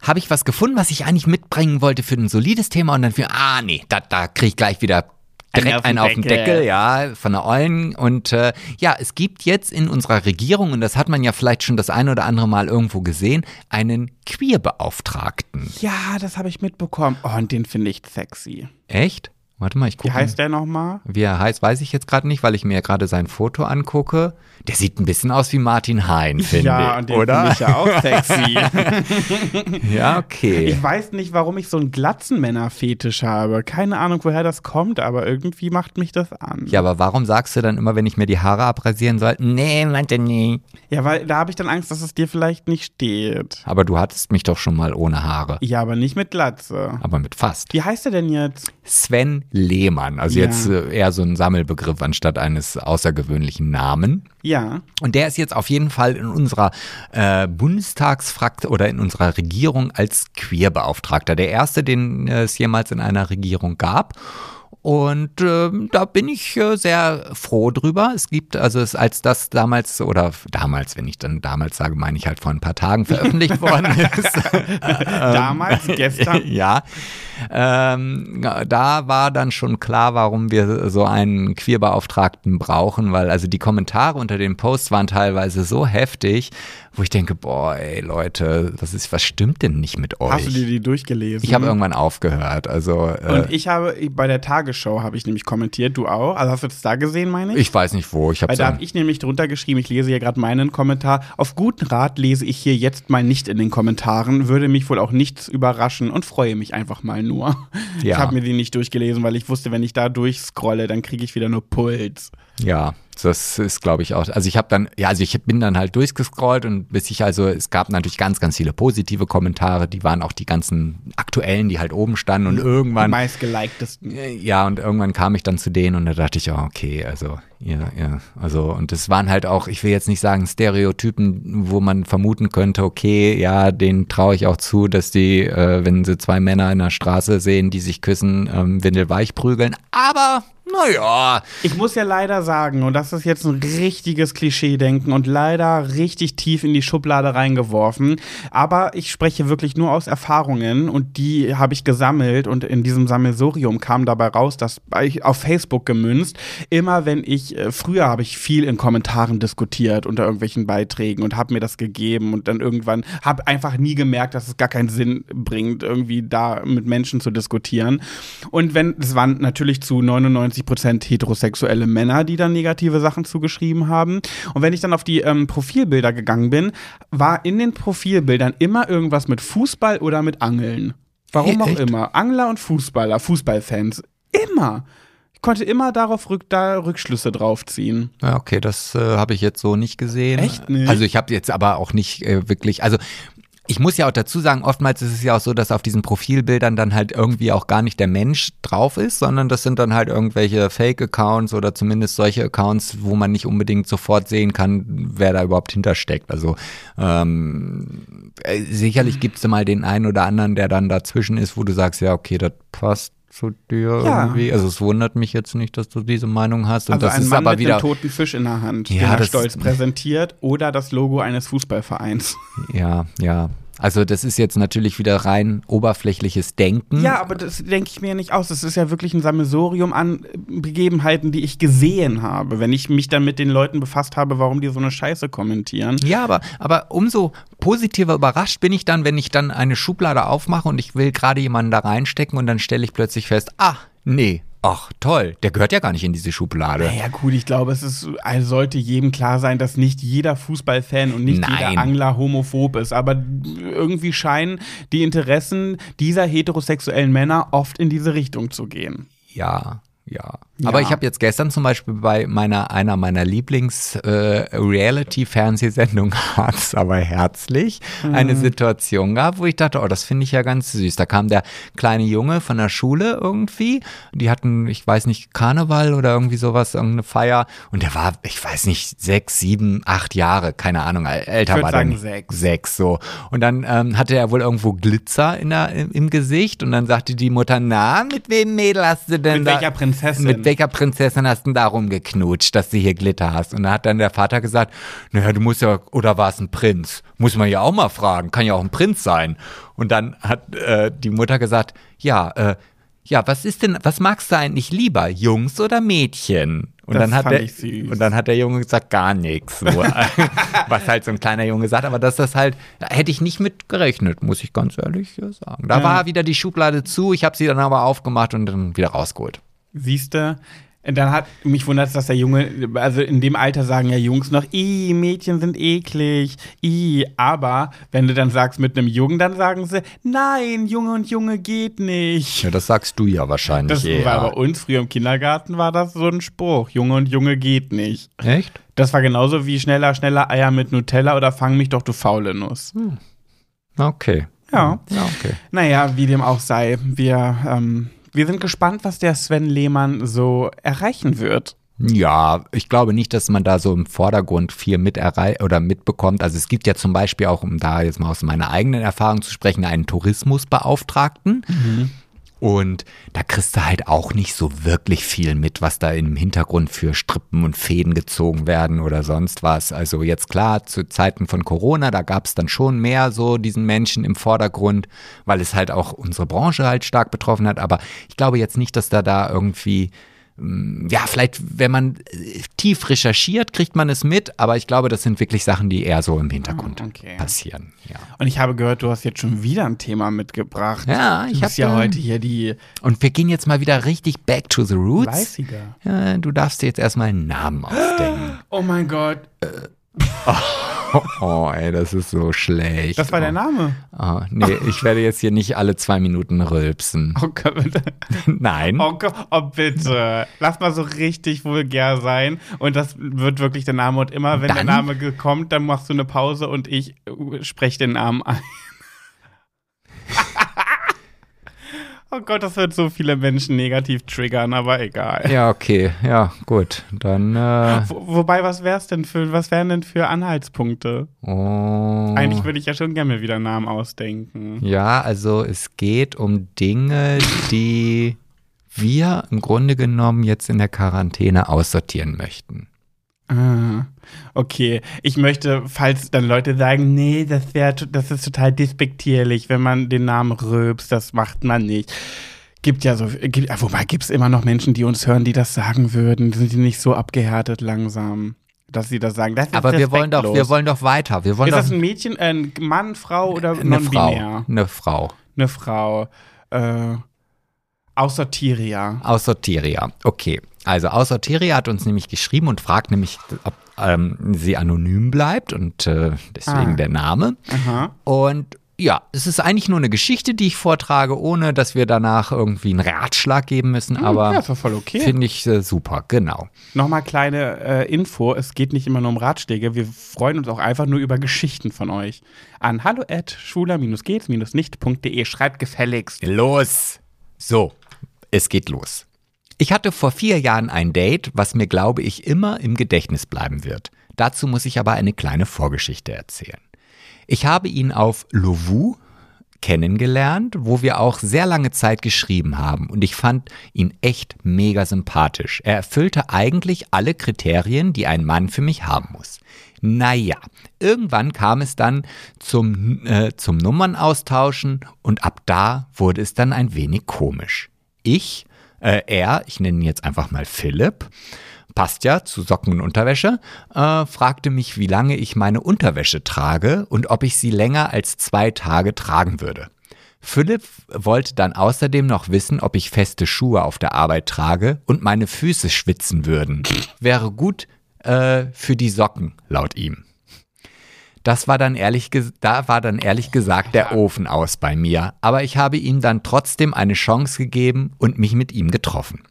habe ich was gefunden, was ich eigentlich mitbringen wollte für ein solides Thema und dann für, ah nee, da, da kriege ich gleich wieder direkt einen auf den Deckel, ja, von der Eulen. Und äh, ja, es gibt jetzt in unserer Regierung, und das hat man ja vielleicht schon das ein oder andere Mal irgendwo gesehen, einen Queerbeauftragten. Ja, das habe ich mitbekommen. Oh, und den finde ich sexy. Echt? Warte mal, ich gucke. Wie heißt der nochmal? Wie er heißt, weiß ich jetzt gerade nicht, weil ich mir gerade sein Foto angucke. Der sieht ein bisschen aus wie Martin Hein, finde Ja, ich. und den oder? ich ja auch sexy. [laughs] ja, okay. Ich weiß nicht, warum ich so einen Glatzenmänner-Fetisch habe. Keine Ahnung, woher das kommt, aber irgendwie macht mich das an. Ja, aber warum sagst du dann immer, wenn ich mir die Haare abrasieren soll? Nee, meinte nie. Ja, weil da habe ich dann Angst, dass es dir vielleicht nicht steht. Aber du hattest mich doch schon mal ohne Haare. Ja, aber nicht mit Glatze. Aber mit fast. Wie heißt er denn jetzt? Sven Lehmann. Also Ja. jetzt äh, eher so ein Sammelbegriff anstatt eines außergewöhnlichen Namen. Ja. Und der ist jetzt auf jeden Fall in unserer äh, Bundestagsfraktion oder in unserer Regierung als Queerbeauftragter. Der erste, den äh, es jemals in einer Regierung gab. Und ähm, da bin ich äh, sehr froh drüber. Es gibt, also es, als das damals, oder damals, wenn ich dann damals sage, meine ich halt vor ein paar Tagen veröffentlicht [laughs] worden ist. [laughs] Damals, gestern. [laughs] ja. Ähm, da war dann schon klar, warum wir so einen Queerbeauftragten brauchen, weil also die Kommentare unter den Posts waren teilweise so heftig, wo ich denke, boah, ey Leute, das ist, was stimmt denn nicht mit euch? Hast du dir die durchgelesen? ich habe irgendwann aufgehört. Also äh, Und ich habe, bei der Tagesschau habe ich nämlich kommentiert, du auch. Also hast du das da gesehen, meine ich? ich weiß nicht wo. Ich habe Weil da habe ich nämlich drunter geschrieben, ich lese hier gerade meinen Kommentar. Auf guten Rat lese ich hier jetzt mal nicht in den Kommentaren, würde mich wohl auch nichts überraschen und freue mich einfach mal nur. Ich Ja. habe mir die nicht durchgelesen, weil ich wusste, wenn ich da durchscrolle, dann kriege ich wieder nur Puls. Ja, das ist, glaube ich, auch. Also ich habe dann, ja, also ich bin dann halt durchgescrollt und bis ich also, es gab natürlich ganz, ganz viele positive Kommentare, die waren auch die ganzen aktuellen, die halt oben standen und Die irgendwann, meistgeliktesten. ja, und irgendwann kam ich dann zu denen und da dachte ich, oh, okay, also, ja, ja, also, und es waren halt auch, ich will jetzt nicht sagen Stereotypen, wo man vermuten könnte, okay, ja, denen traue ich auch zu, dass die, äh, wenn sie zwei Männer in der Straße sehen, die sich küssen, ähm, windelweich prügeln, aber, naja, Ich muss ja leider sagen, und das ist jetzt ein richtiges Klischee-Denken und leider richtig tief in die Schublade reingeworfen, aber ich spreche wirklich nur aus Erfahrungen und die habe ich gesammelt und in diesem Sammelsurium kam dabei raus, dass ich auf Facebook gemünzt, immer wenn ich, äh, früher habe ich viel in Kommentaren diskutiert unter irgendwelchen Beiträgen und habe mir das gegeben und dann irgendwann habe einfach nie gemerkt, dass es gar keinen Sinn bringt, irgendwie da mit Menschen zu diskutieren. Und wenn, es waren natürlich zu 99 Prozent heterosexuelle Männer, die dann negative Sachen zugeschrieben haben. Und wenn ich dann auf die ähm, Profilbilder gegangen bin, war in den Profilbildern immer irgendwas mit Fußball oder mit Angeln. Warum Hey, auch echt? immer. Angler und Fußballer, Fußballfans. Immer. Ich konnte immer darauf rück, da Rückschlüsse drauf ziehen. Ja, okay, das äh, habe ich jetzt so nicht gesehen. Echt nicht? Also ich habe jetzt aber auch nicht äh, wirklich, also ich muss ja auch dazu sagen, oftmals ist es ja auch so, dass auf diesen Profilbildern dann halt irgendwie auch gar nicht der Mensch drauf ist, sondern das sind dann halt irgendwelche Fake-Accounts oder zumindest solche Accounts, wo man nicht unbedingt sofort sehen kann, wer da überhaupt hintersteckt. Also ähm, äh, sicherlich gibt es mal den einen oder anderen, der dann dazwischen ist, wo du sagst, ja, okay, das passt zu dir Ja. irgendwie. Also es wundert mich jetzt nicht, dass du diese Meinung hast. Und Also das ein ist Mann aber mit wieder einem toten Fisch in der Hand, Ja, den er stolz präsentiert, oder das Logo eines Fußballvereins. Ja, ja. Also das ist jetzt natürlich wieder rein oberflächliches Denken. Ja, aber das denke ich mir nicht aus. Das ist ja wirklich ein Sammelsurium an Begebenheiten, die ich gesehen habe. Wenn ich mich dann mit den Leuten befasst habe, warum die so eine Scheiße kommentieren. Ja, aber, aber umso positiver überrascht bin ich dann, wenn ich dann eine Schublade aufmache und ich will gerade jemanden da reinstecken und dann stelle ich plötzlich fest, ah, nee, ach toll, der gehört ja gar nicht in diese Schublade. Naja, gut, ich glaube, es ist, also sollte jedem klar sein, dass nicht jeder Fußballfan und nicht Nein. jeder Angler homophob ist. Aber irgendwie scheinen die Interessen dieser heterosexuellen Männer oft in diese Richtung zu gehen. Ja, ja. Ja. Aber ich habe jetzt gestern zum Beispiel bei meiner einer meiner Lieblings-Reality-Fernsehsendungen [laughs] Harz, aber herzlich eine Situation gehabt, wo ich dachte, oh, das finde ich ja ganz süß. Da kam der kleine Junge von der Schule irgendwie. Die hatten, ich weiß nicht, Karneval oder irgendwie sowas, irgendeine Feier. Und der war, ich weiß nicht, sechs, sieben, acht Jahre, keine Ahnung, älter würd war der sagen nicht. sechs. Sechs, so. Und dann ähm, hatte er wohl irgendwo Glitzer in der, im, im Gesicht und dann sagte die Mutter, na, mit wem Mädel hast du denn Mit da? welcher Prinzessin? Mit welcher Prinzessin hast du denn da rumgeknutscht, dass du hier Glitter hast? Und da hat dann der Vater gesagt, naja, du musst ja, oder war es ein Prinz? Muss man ja auch mal fragen, kann ja auch ein Prinz sein. Und dann hat äh, die Mutter gesagt, ja, äh, ja, was ist denn, was magst du eigentlich lieber, Jungs oder Mädchen? Und Das dann hat der, und dann hat der Junge gesagt, gar nichts. [laughs] Was halt so ein kleiner Junge sagt, aber dass das halt, da hätte ich nicht mit gerechnet, muss ich ganz ehrlich sagen. Da Ja. war wieder die Schublade zu, ich habe sie dann aber aufgemacht und dann wieder rausgeholt. Siehste, dann hat mich wundert, dass der Junge, also in dem Alter sagen ja Jungs noch, i Mädchen sind eklig, i, aber wenn du dann sagst mit einem Jungen, dann sagen sie, nein, Junge und Junge geht nicht. Ja, das sagst du ja wahrscheinlich Das eher. war bei uns früher im Kindergarten war das so ein Spruch, Junge und Junge geht nicht. Echt? Das war genauso wie schneller, schneller Eier mit Nutella oder fang mich doch, du faule Nuss. Okay. Ja. Ja, okay. Naja, wie dem auch sei, wir, ähm, wir sind gespannt, was der Sven Lehmann so erreichen wird. Ja, ich glaube nicht, dass man da so im Vordergrund viel mit oder mitbekommt. Also es gibt ja zum Beispiel auch, um da jetzt mal aus meiner eigenen Erfahrung zu sprechen, einen Tourismusbeauftragten. Und da kriegst du halt auch nicht so wirklich viel mit, was da im Hintergrund für Strippen und Fäden gezogen werden oder sonst was. Also jetzt klar, zu Zeiten von Corona, da gab es dann schon mehr so diesen Menschen im Vordergrund, weil es halt auch unsere Branche halt stark betroffen hat. Aber ich glaube jetzt nicht, dass da da irgendwie ja, vielleicht, wenn man äh, tief recherchiert, kriegt man es mit, aber ich glaube, das sind wirklich Sachen, die eher so im Hintergrund Ah, okay. passieren. Ja. Und ich habe gehört, du hast jetzt schon wieder ein Thema mitgebracht. Ja, ich du bist hab, ja heute hier die Und wir gehen jetzt mal wieder richtig back to the roots. Weißiger. Ja, du darfst dir jetzt erstmal einen Namen [gasps] ausdenken. Oh mein Gott, Oh, [laughs] oh, ey, das ist so schlecht. das war der oh. Name. Oh, nee, ich werde jetzt hier nicht alle zwei Minuten rülpsen. Oh Gott, bitte. [laughs] Nein. Oh, Gott, oh bitte. Lass mal so richtig vulgär sein. Und das wird wirklich der Name. Und immer, wenn der Dann? Name ge- kommt, dann machst du eine Pause und ich äh, spreche den Namen ein. [laughs] oh Gott, das wird so viele Menschen negativ triggern, aber egal. Ja, okay, ja, gut. Dann, äh, Wo, wobei, was wär's denn für, was wären denn für Anhaltspunkte? oh. Eigentlich würde ich ja schon gerne mir wieder Namen ausdenken. Ja, also es geht um Dinge, die wir im Grunde genommen jetzt in der Quarantäne aussortieren möchten. Ah, okay. Ich möchte, falls dann Leute sagen, nee, das wäre, das ist total despektierlich, wenn man den Namen rülpst, das macht man nicht. Gibt ja so, gibt, ah, wobei gibt es immer noch Menschen, die uns hören, die das sagen würden. Sind die nicht so abgehärtet langsam, dass sie das sagen? Das ist Aber wir wollen doch, wir wollen doch weiter. Wir wollen Ist doch das ein Mädchen, äh, ein Mann, Frau oder eine Frau. Eine Frau. Eine Frau. Äh, Aussortiria. Aussortiria. Okay. Also Aussortiria hat uns nämlich geschrieben und fragt nämlich, ob ähm, sie anonym bleibt und äh, deswegen Ah. der Name. Aha. Und ja, es ist eigentlich nur eine Geschichte, die ich vortrage, ohne dass wir danach irgendwie einen Ratschlag geben müssen, aber Hm, ja, ist doch voll okay. finde ich äh, super, genau. Nochmal kleine äh, Info, es geht nicht immer nur um Ratschläge, wir freuen uns auch einfach nur über Geschichten von euch. An hallo at schwuler-gehts-nicht.de, schreibt gefälligst. Los! So, es geht los. Ich hatte vor vier Jahren ein Date, was mir, glaube ich, immer im Gedächtnis bleiben wird. Dazu muss ich aber eine kleine Vorgeschichte erzählen. Ich habe ihn auf Lovu kennengelernt, wo wir auch sehr lange Zeit geschrieben haben und ich fand ihn echt mega sympathisch. Er erfüllte eigentlich alle Kriterien, die ein Mann für mich haben muss. Naja, irgendwann kam es dann zum, äh, zum Nummernaustauschen und ab da wurde es dann ein wenig komisch. Ich, äh, er, ich nenne ihn jetzt einfach mal Philipp, passt ja zu Socken und Unterwäsche, äh, fragte mich, wie lange ich meine Unterwäsche trage und ob ich sie länger als zwei Tage tragen würde. Philipp wollte dann außerdem noch wissen, ob ich feste Schuhe auf der Arbeit trage und meine Füße schwitzen würden. Wäre gut äh, für die Socken, laut ihm. Das war dann ehrlich, da war dann ehrlich gesagt der Ofen aus bei mir, aber ich habe ihm dann trotzdem eine Chance gegeben und mich mit ihm getroffen.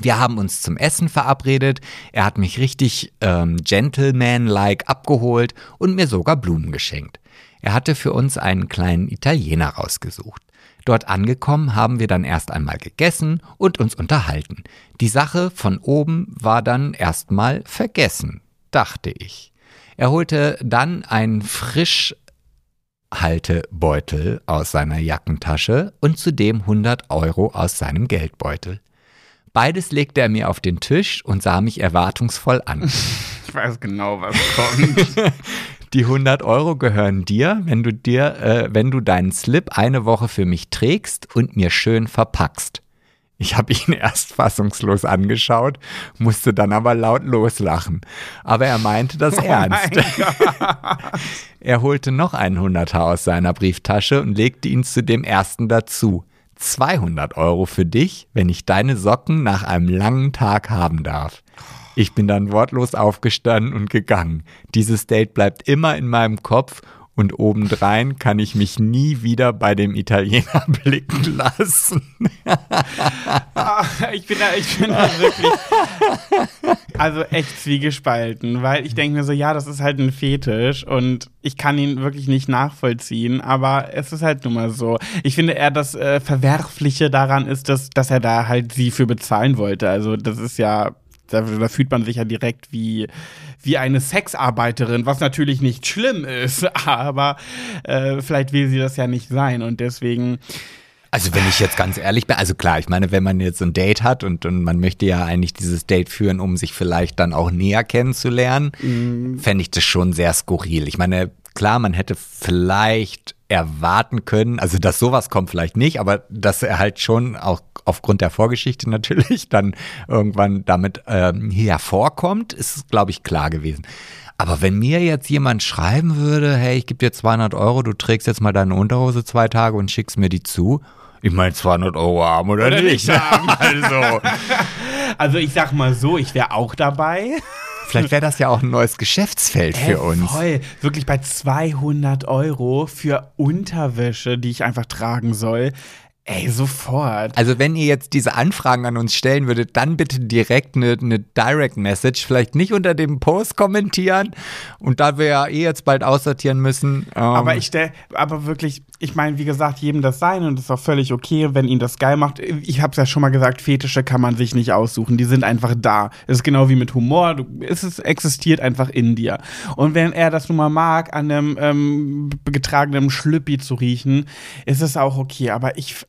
Wir haben uns zum Essen verabredet. Er hat mich richtig ähm, gentleman-like abgeholt und mir sogar Blumen geschenkt. Er hatte für uns einen kleinen Italiener rausgesucht. Dort angekommen haben wir dann erst einmal gegessen und uns unterhalten. Die Sache von oben war dann erstmal vergessen, dachte ich. Er holte dann einen Frischhaltebeutel aus seiner Jackentasche und zudem 100 Euro aus seinem Geldbeutel. Beides legte er mir auf den Tisch und sah mich erwartungsvoll an. [laughs] Ich weiß genau, was kommt. [laughs] Die 100 Euro gehören dir, wenn du dir, äh, wenn du deinen Slip eine Woche für mich trägst und mir schön verpackst. Ich habe ihn [laughs] erst fassungslos angeschaut, musste dann aber laut loslachen. Aber er meinte das [laughs] ernst. [laughs] er holte noch einen Hunderter aus seiner Brieftasche und legte ihn zu dem ersten dazu. 200 Euro für dich, wenn ich deine Socken nach einem langen Tag haben darf. Ich bin dann wortlos aufgestanden und gegangen. Dieses Date bleibt immer in meinem Kopf und obendrein kann ich mich nie wieder bei dem Italiener [laughs] blicken lassen. Ah, ich bin da, ich bin da wirklich, also echt zwiegespalten, weil ich denke mir so, ja, das ist halt ein Fetisch und ich kann ihn wirklich nicht nachvollziehen, aber es ist halt nun mal so. Ich finde eher das äh, Verwerfliche daran ist, dass, dass er da halt sie für bezahlen wollte. Also das ist ja, da, da fühlt man sich ja direkt wie, wie eine Sexarbeiterin, was natürlich nicht schlimm ist, [laughs] aber äh, vielleicht will sie das ja nicht sein und deswegen. Also wenn ich jetzt ganz ehrlich bin, also klar, ich meine, wenn man jetzt so ein Date hat und, und man möchte ja eigentlich dieses Date führen, um sich vielleicht dann auch näher kennenzulernen, fände ich das schon sehr skurril. Ich meine, klar, man hätte vielleicht erwarten können, also dass sowas kommt vielleicht nicht, aber dass er halt schon auch aufgrund der Vorgeschichte [laughs] natürlich dann irgendwann damit ähm, hervorkommt, ist, glaube ich, klar gewesen. Aber wenn mir jetzt jemand schreiben würde, hey, ich gebe dir 200 Euro, du trägst jetzt mal deine Unterhose zwei Tage und schickst mir die zu, ich meine 200 Euro haben oder, Oder nicht. haben. [laughs] also, Also ich sag mal so, ich wäre auch dabei. Vielleicht wäre das ja auch ein neues Geschäftsfeld für Ey, uns. Voll. Wirklich bei 200 Euro für Unterwäsche, die ich einfach tragen soll. Ey, sofort. Also wenn ihr jetzt diese Anfragen an uns stellen würdet, dann bitte direkt eine, eine Direct Message, vielleicht nicht unter dem Post kommentieren. Und da wir ja eh jetzt bald aussortieren müssen. Ähm, Aber ich stell, aber wirklich, ich meine, wie gesagt, jedem das sein und das ist auch völlig okay, wenn ihn das geil macht. Ich hab's ja schon mal gesagt, Fetische kann man sich nicht aussuchen, die sind einfach da. Es ist genau wie mit Humor, du, es ist, existiert einfach in dir. Und wenn er das nun mal mag, an einem ähm, getragenen Schlüppi zu riechen, ist es auch okay. Aber ich,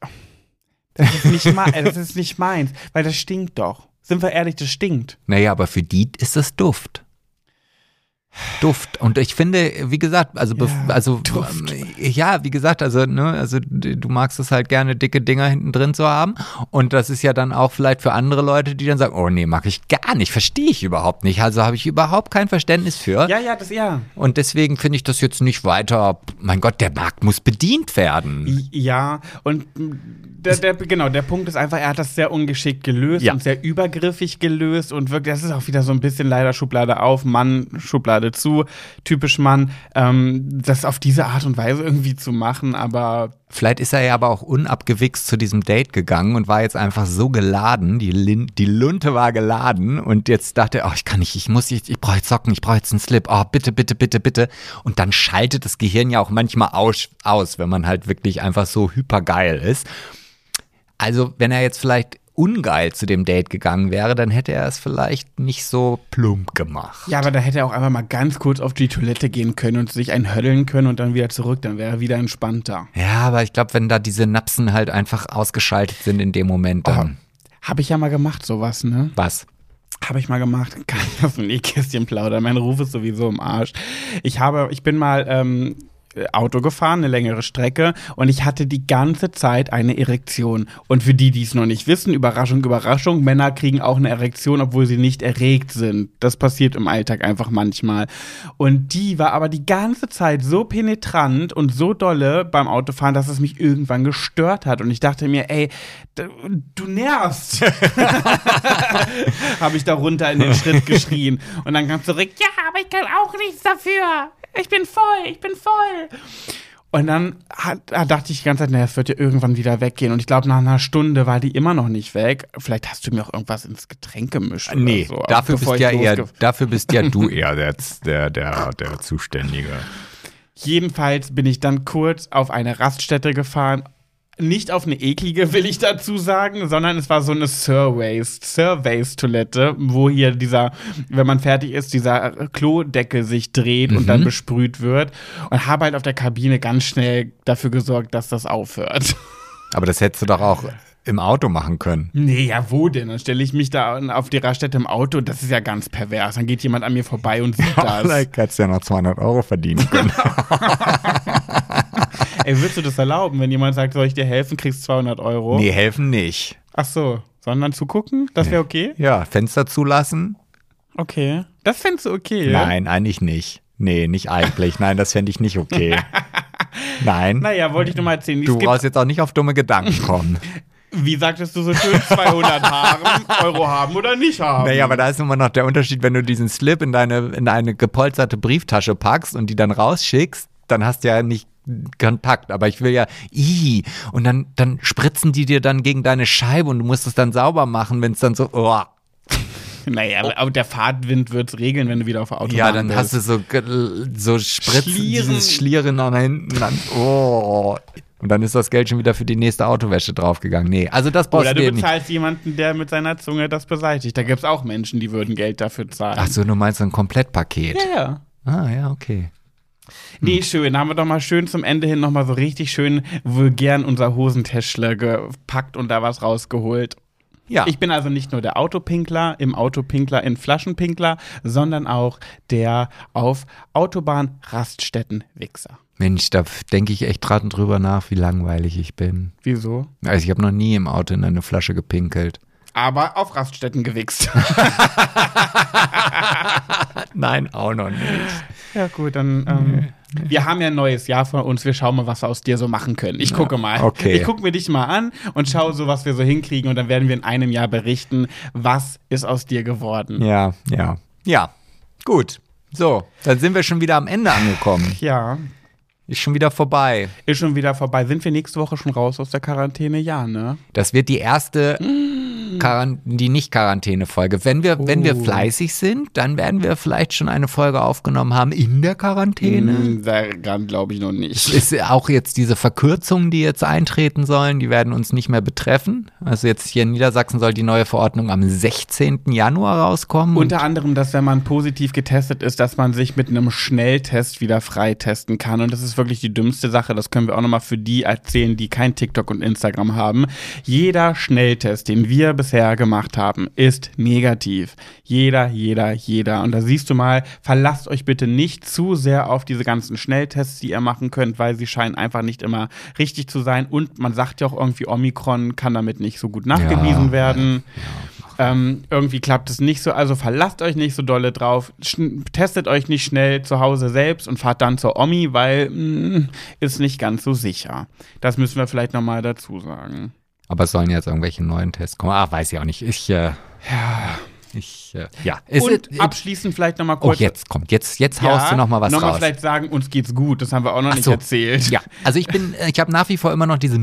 das ist nicht, mein, das ist nicht meins, weil das stinkt doch. Sind wir ehrlich, das stinkt. Naja, aber für die ist das Duft. Duft. Und ich finde, wie gesagt, also, Ja, also ähm, ja, wie gesagt, also, ne, also du magst es halt gerne, dicke Dinger hinten drin zu haben. Und das ist ja dann auch vielleicht für andere Leute, die dann sagen, oh nee, mag ich gar nicht, verstehe ich überhaupt nicht. Also habe ich überhaupt kein Verständnis für. Ja, ja, das ja. Und deswegen finde ich das jetzt nicht weiter, mein Gott, der Markt muss bedient werden. Ja, und der, der, genau, der Punkt ist einfach, er hat das sehr ungeschickt gelöst Ja. und sehr übergriffig gelöst und wirklich, das ist auch wieder so ein bisschen leider Schublade auf, Mann, Schublade zu, typisch Mann, ähm, das auf diese Art und Weise irgendwie zu machen, aber Vielleicht ist er ja aber auch unabgewichst zu diesem Date gegangen und war jetzt einfach so geladen, die, Lin die Lunte war geladen und jetzt dachte er, oh, ich kann nicht, ich muss, ich, ich brauche jetzt Socken, ich brauche jetzt einen Slip, oh, bitte, bitte, bitte, bitte. Und dann schaltet das Gehirn ja auch manchmal aus, aus wenn man halt wirklich einfach so hypergeil ist. Also, wenn er jetzt vielleicht ungeil zu dem Date gegangen wäre, dann hätte er es vielleicht nicht so plump gemacht. ja, aber da hätte er auch einfach mal ganz kurz auf die Toilette gehen können und sich einhöddeln können und dann wieder zurück, dann wäre er wieder entspannter. Ja, aber ich glaube, wenn da diese Napsen halt einfach ausgeschaltet sind in dem Moment, dann Habe ich ja mal gemacht, sowas, ne? was? Habe ich mal gemacht. [laughs] Kann ich aus dem Nähkästchen plaudern. Mein Ruf ist sowieso im Arsch. Ich habe, ich bin mal ähm, Auto gefahren, eine längere Strecke, und ich hatte die ganze Zeit eine Erektion. Und für die, die es noch nicht wissen, Überraschung, Überraschung, Männer kriegen auch eine Erektion, obwohl sie nicht erregt sind. Das passiert im Alltag einfach manchmal. Und die war aber die ganze Zeit so penetrant und so dolle beim Autofahren, dass es mich irgendwann gestört hat. Und ich dachte mir, ey, du nervst. [laughs] habe ich da runter in den Schritt geschrien. Und dann kam zurück, ja, aber ich kann auch nichts dafür. Ich bin voll, ich bin voll. Und dann hat, da dachte ich die ganze Zeit, naja, es wird ja irgendwann wieder weggehen. Und ich glaube, nach einer Stunde war die immer noch nicht weg. Vielleicht hast du mir auch irgendwas ins Getränk gemischt. Oder Nee, so, dafür bist, ja eher, dafür bist ja du [laughs] eher der, der, der, der Zuständige. Jedenfalls bin ich dann kurz auf eine Raststätte gefahren. Nicht auf eine eklige, will ich dazu sagen, sondern es war so eine Surveys, Surveys-Toilette, wo hier dieser, wenn man fertig ist, dieser Klodeckel sich dreht und dann besprüht wird. Und habe halt auf der Kabine ganz schnell dafür gesorgt, dass das aufhört. Aber das hättest du doch auch im Auto machen können. Nee, ja, wo denn? Dann stelle ich mich da auf die Raststätte im Auto. Das ist ja ganz pervers. Dann geht jemand an mir vorbei und sieht [laughs] das. Vielleicht hättest du ja noch 200 Euro verdienen können. [laughs] [laughs] Ey, würdest du das erlauben, wenn jemand sagt, soll ich dir helfen, kriegst 200 Euro? nee, helfen nicht. Ach so, sondern zugucken? Das wäre okay? Ja, Fenster zulassen? Okay. Das fändest du okay? Nein, eigentlich nicht. Nee, nicht eigentlich. Nein, das fände ich nicht okay. [laughs] Nein. Naja, wollte ich nur mal erzählen. Es Du brauchst jetzt auch nicht auf dumme Gedanken kommen. [laughs] wie sagtest du so schön, 200 haben, Euro haben oder nicht haben? Naja, aber da ist immer noch der Unterschied, wenn du diesen Slip in deine, in eine gepolsterte Brieftasche packst und die dann rausschickst, dann hast du ja nicht Kontakt. Aber ich will ja, i und dann, dann spritzen die dir dann gegen deine Scheibe und du musst es dann sauber machen, wenn es dann so, oh. Naja, aber der Fahrtwind wird es regeln, wenn du wieder auf der Autobahn Ja, dann bist. hast du so, so Spritzen, Schlieren. dieses Schlieren nach hinten. Dann, oh. Und dann ist das Geld schon wieder für die nächste Autowäsche draufgegangen. Nee, also das brauchst Oder du nicht. bezahlst jemanden, der mit seiner Zunge das beseitigt. Da gibt es auch Menschen, die würden Geld dafür zahlen. Ach so, du meinst so ein Komplettpaket. Ja, ja. Ah, ja, okay. Nee, schön. Da haben wir doch mal schön zum Ende hin nochmal so richtig schön vulgär unser Hosentäschler gepackt und da was rausgeholt. Ja. Ich bin also nicht nur der Autopinkler im Autopinkler in Flaschenpinkler, sondern auch der auf Autobahn-Raststätten Wichser. Mensch, da denke ich echt dran drüber nach, wie langweilig ich bin. Wieso? Also ich habe noch nie im Auto in eine Flasche gepinkelt. Aber auf Raststätten gewichst. [laughs] Nein, auch noch nicht. ja, gut, dann. Ähm, wir haben ja ein neues Jahr vor uns. Wir schauen mal, was wir aus dir so machen können. Ich gucke mal. okay. Ich gucke mir dich mal an und schaue so, was wir so hinkriegen. Und dann werden wir in einem Jahr berichten, was ist aus dir geworden. Ja, ja. Ja, gut. So, dann sind wir schon wieder am Ende angekommen. Ja, Ist schon wieder vorbei. ist schon wieder vorbei. Sind wir nächste Woche schon raus aus der Quarantäne? Ja, ne? Das wird die erste Quarant die Nicht-Quarantäne-Folge. Wenn wir, wenn wir Oh. fleißig sind, dann werden wir vielleicht schon eine Folge aufgenommen haben in der Quarantäne. Hm, Daran glaube ich noch nicht. Ist auch jetzt diese Verkürzungen, die jetzt eintreten sollen, die werden uns nicht mehr betreffen. Also jetzt hier in Niedersachsen soll die neue Verordnung am 16. Januar rauskommen. Unter anderem, dass wenn man positiv getestet ist, dass man sich mit einem Schnelltest wieder freitesten kann. Und das ist wirklich die dümmste Sache. Das können wir auch nochmal für die erzählen, die kein TikTok und Instagram haben. Jeder Schnelltest, den wir bisher gemacht haben, ist negativ. Jeder, jeder, jeder. Und da siehst du mal, verlasst euch bitte nicht zu sehr auf diese ganzen Schnelltests, die ihr machen könnt, weil sie scheinen einfach nicht immer richtig zu sein. Und man sagt ja auch irgendwie, Omikron kann damit nicht so gut nachgewiesen Ja, werden. Ähm, irgendwie klappt es nicht so, also verlasst euch nicht so dolle drauf, testet euch nicht schnell zu Hause selbst und fahrt dann zur Omi, weil mh, ist nicht ganz so sicher. Das müssen wir vielleicht nochmal dazu sagen. Aber es sollen jetzt irgendwelche neuen Tests kommen. Ach, weiß ich auch nicht. Ich, äh, Ja. Ich, äh, ja. Ist und es- abschließend vielleicht nochmal oh, kurz. jetzt kommt, jetzt, jetzt haust du noch mal was noch mal raus. vielleicht sagen, uns geht's gut, das haben wir auch noch nicht so. erzählt. Ja, also ich bin, äh, ich habe nach wie vor immer noch diese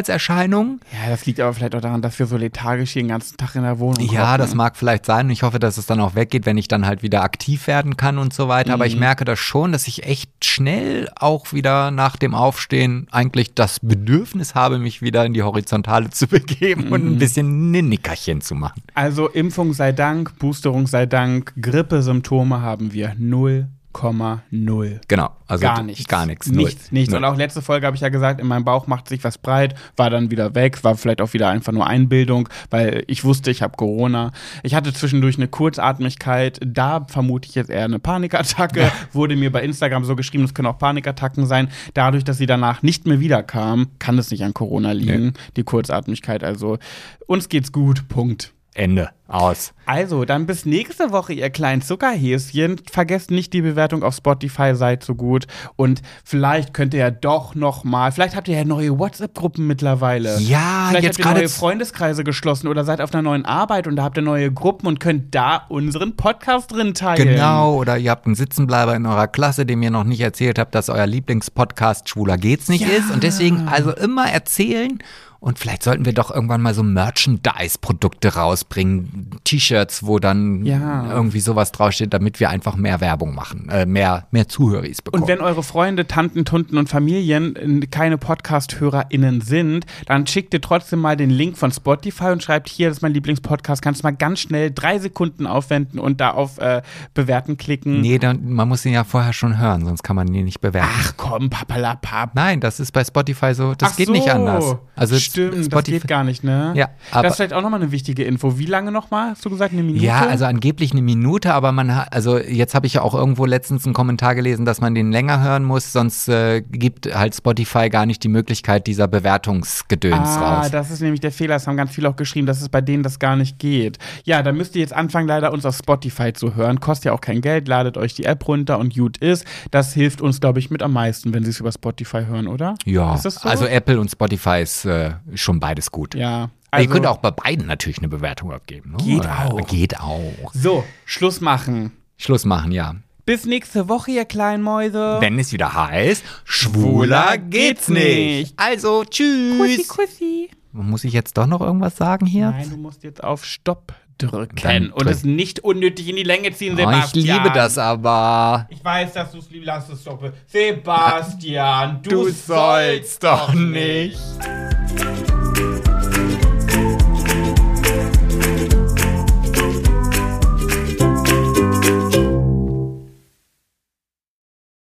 Müdigkeitserscheinung. ja, das liegt aber vielleicht auch daran, dass wir so lethargisch hier den ganzen Tag in der Wohnung Ja, hocken. das mag vielleicht sein und ich hoffe, dass es dann auch weggeht, wenn ich dann halt wieder aktiv werden kann und so weiter. Aber Mhm. ich merke das schon, dass ich echt schnell auch wieder nach dem Aufstehen eigentlich das Bedürfnis habe, mich wieder in die Horizontale zu [laughs] begeben und Mhm. ein bisschen ein Nickerchen zu machen. Also Impfung sei Dank, Boosterung sei Dank, Grippesymptome haben wir 0,0. Genau. Also Gar nichts. Gar nichts. Nichts, nichts. Und auch letzte Folge habe ich ja gesagt, in meinem Bauch macht sich was breit, war dann wieder weg, war vielleicht auch wieder einfach nur Einbildung, weil ich wusste, ich habe Corona. Ich hatte zwischendurch eine Kurzatmigkeit, da vermute ich jetzt eher eine Panikattacke. Wurde mir bei Instagram so geschrieben, es können auch Panikattacken sein. Dadurch, dass sie danach nicht mehr wiederkam, kann es nicht an Corona liegen, die Kurzatmigkeit. Also uns geht's gut. Punkt. Ende. Aus. Also, dann bis nächste Woche, ihr kleinen Zuckerhäschen. Vergesst nicht die Bewertung auf Spotify, seid so gut. Und vielleicht könnt ihr ja doch noch mal, vielleicht habt ihr ja neue WhatsApp-Gruppen mittlerweile. Ja, vielleicht jetzt habt ihr gerade neue Freundeskreise geschlossen oder seid auf einer neuen Arbeit und da habt ihr neue Gruppen und könnt da unseren Podcast drin teilen. Genau, oder ihr habt einen Sitzenbleiber in eurer Klasse, dem ihr noch nicht erzählt habt, dass euer Lieblingspodcast Schwuler geht's nicht Ja. ist. Und deswegen also immer erzählen. Und vielleicht sollten wir doch irgendwann mal so Merchandise-Produkte rausbringen. T-Shirts, wo dann Ja. irgendwie sowas draufsteht, damit wir einfach mehr Werbung machen, äh, mehr, mehr Zuhöris bekommen. Und wenn eure Freunde, Tanten, Tunten und Familien äh, keine Podcast-HörerInnen sind, dann schickt ihr trotzdem mal den Link von Spotify und schreibt hier, das ist mein Lieblingspodcast. Kannst mal ganz schnell drei Sekunden aufwenden und da auf äh, Bewerten klicken. nee, dann, man muss ihn ja vorher schon hören, sonst kann man ihn nicht bewerten. Ach komm, papalapap. Nein, das ist bei Spotify so, das Ach geht so. nicht anders. Also Stimmt, das Spotify, geht gar nicht, ne? Ja, das aber- ist vielleicht auch nochmal eine wichtige Info. Wie lange nochmal? Hast du gesagt, eine Minute? Ja, also angeblich eine Minute, aber man hat, also jetzt habe ich ja auch irgendwo letztens einen Kommentar gelesen, dass man den länger hören muss, sonst äh, gibt halt Spotify gar nicht die Möglichkeit dieser Bewertungsgedöns Ah, raus. das ist nämlich der Fehler. Das haben ganz viele auch geschrieben, dass es bei denen das gar nicht geht. Ja, dann müsst ihr jetzt anfangen, leider uns auf Spotify zu hören. Kostet ja auch kein Geld. Ladet euch die App runter und gut ist. Das hilft uns, glaube ich, mit am meisten, wenn sie es über Spotify hören, oder? Ja, Ist das so? also Apple und Spotify ist äh, schon beides gut. ja. Also, ihr Also, könnt auch bei beiden natürlich eine Bewertung abgeben. Ne? Geht Oder- auch. Geht auch. so, Schluss machen. Schluss machen, ja. Bis nächste Woche, ihr kleinen Mäuse. Wenn es wieder heißt, schwuler geht's nicht. Also, tschüss. Kussi, kussi. Muss ich jetzt doch noch irgendwas sagen hier? Nein, du musst jetzt auf Stopp drücken Dann und drück- es nicht unnötig in die Länge ziehen, Oh, ich Sebastian. liebe das aber. Ich weiß, dass du es lieb lass es stoppen. Sebastian, du, Du sollst doch nicht. nicht.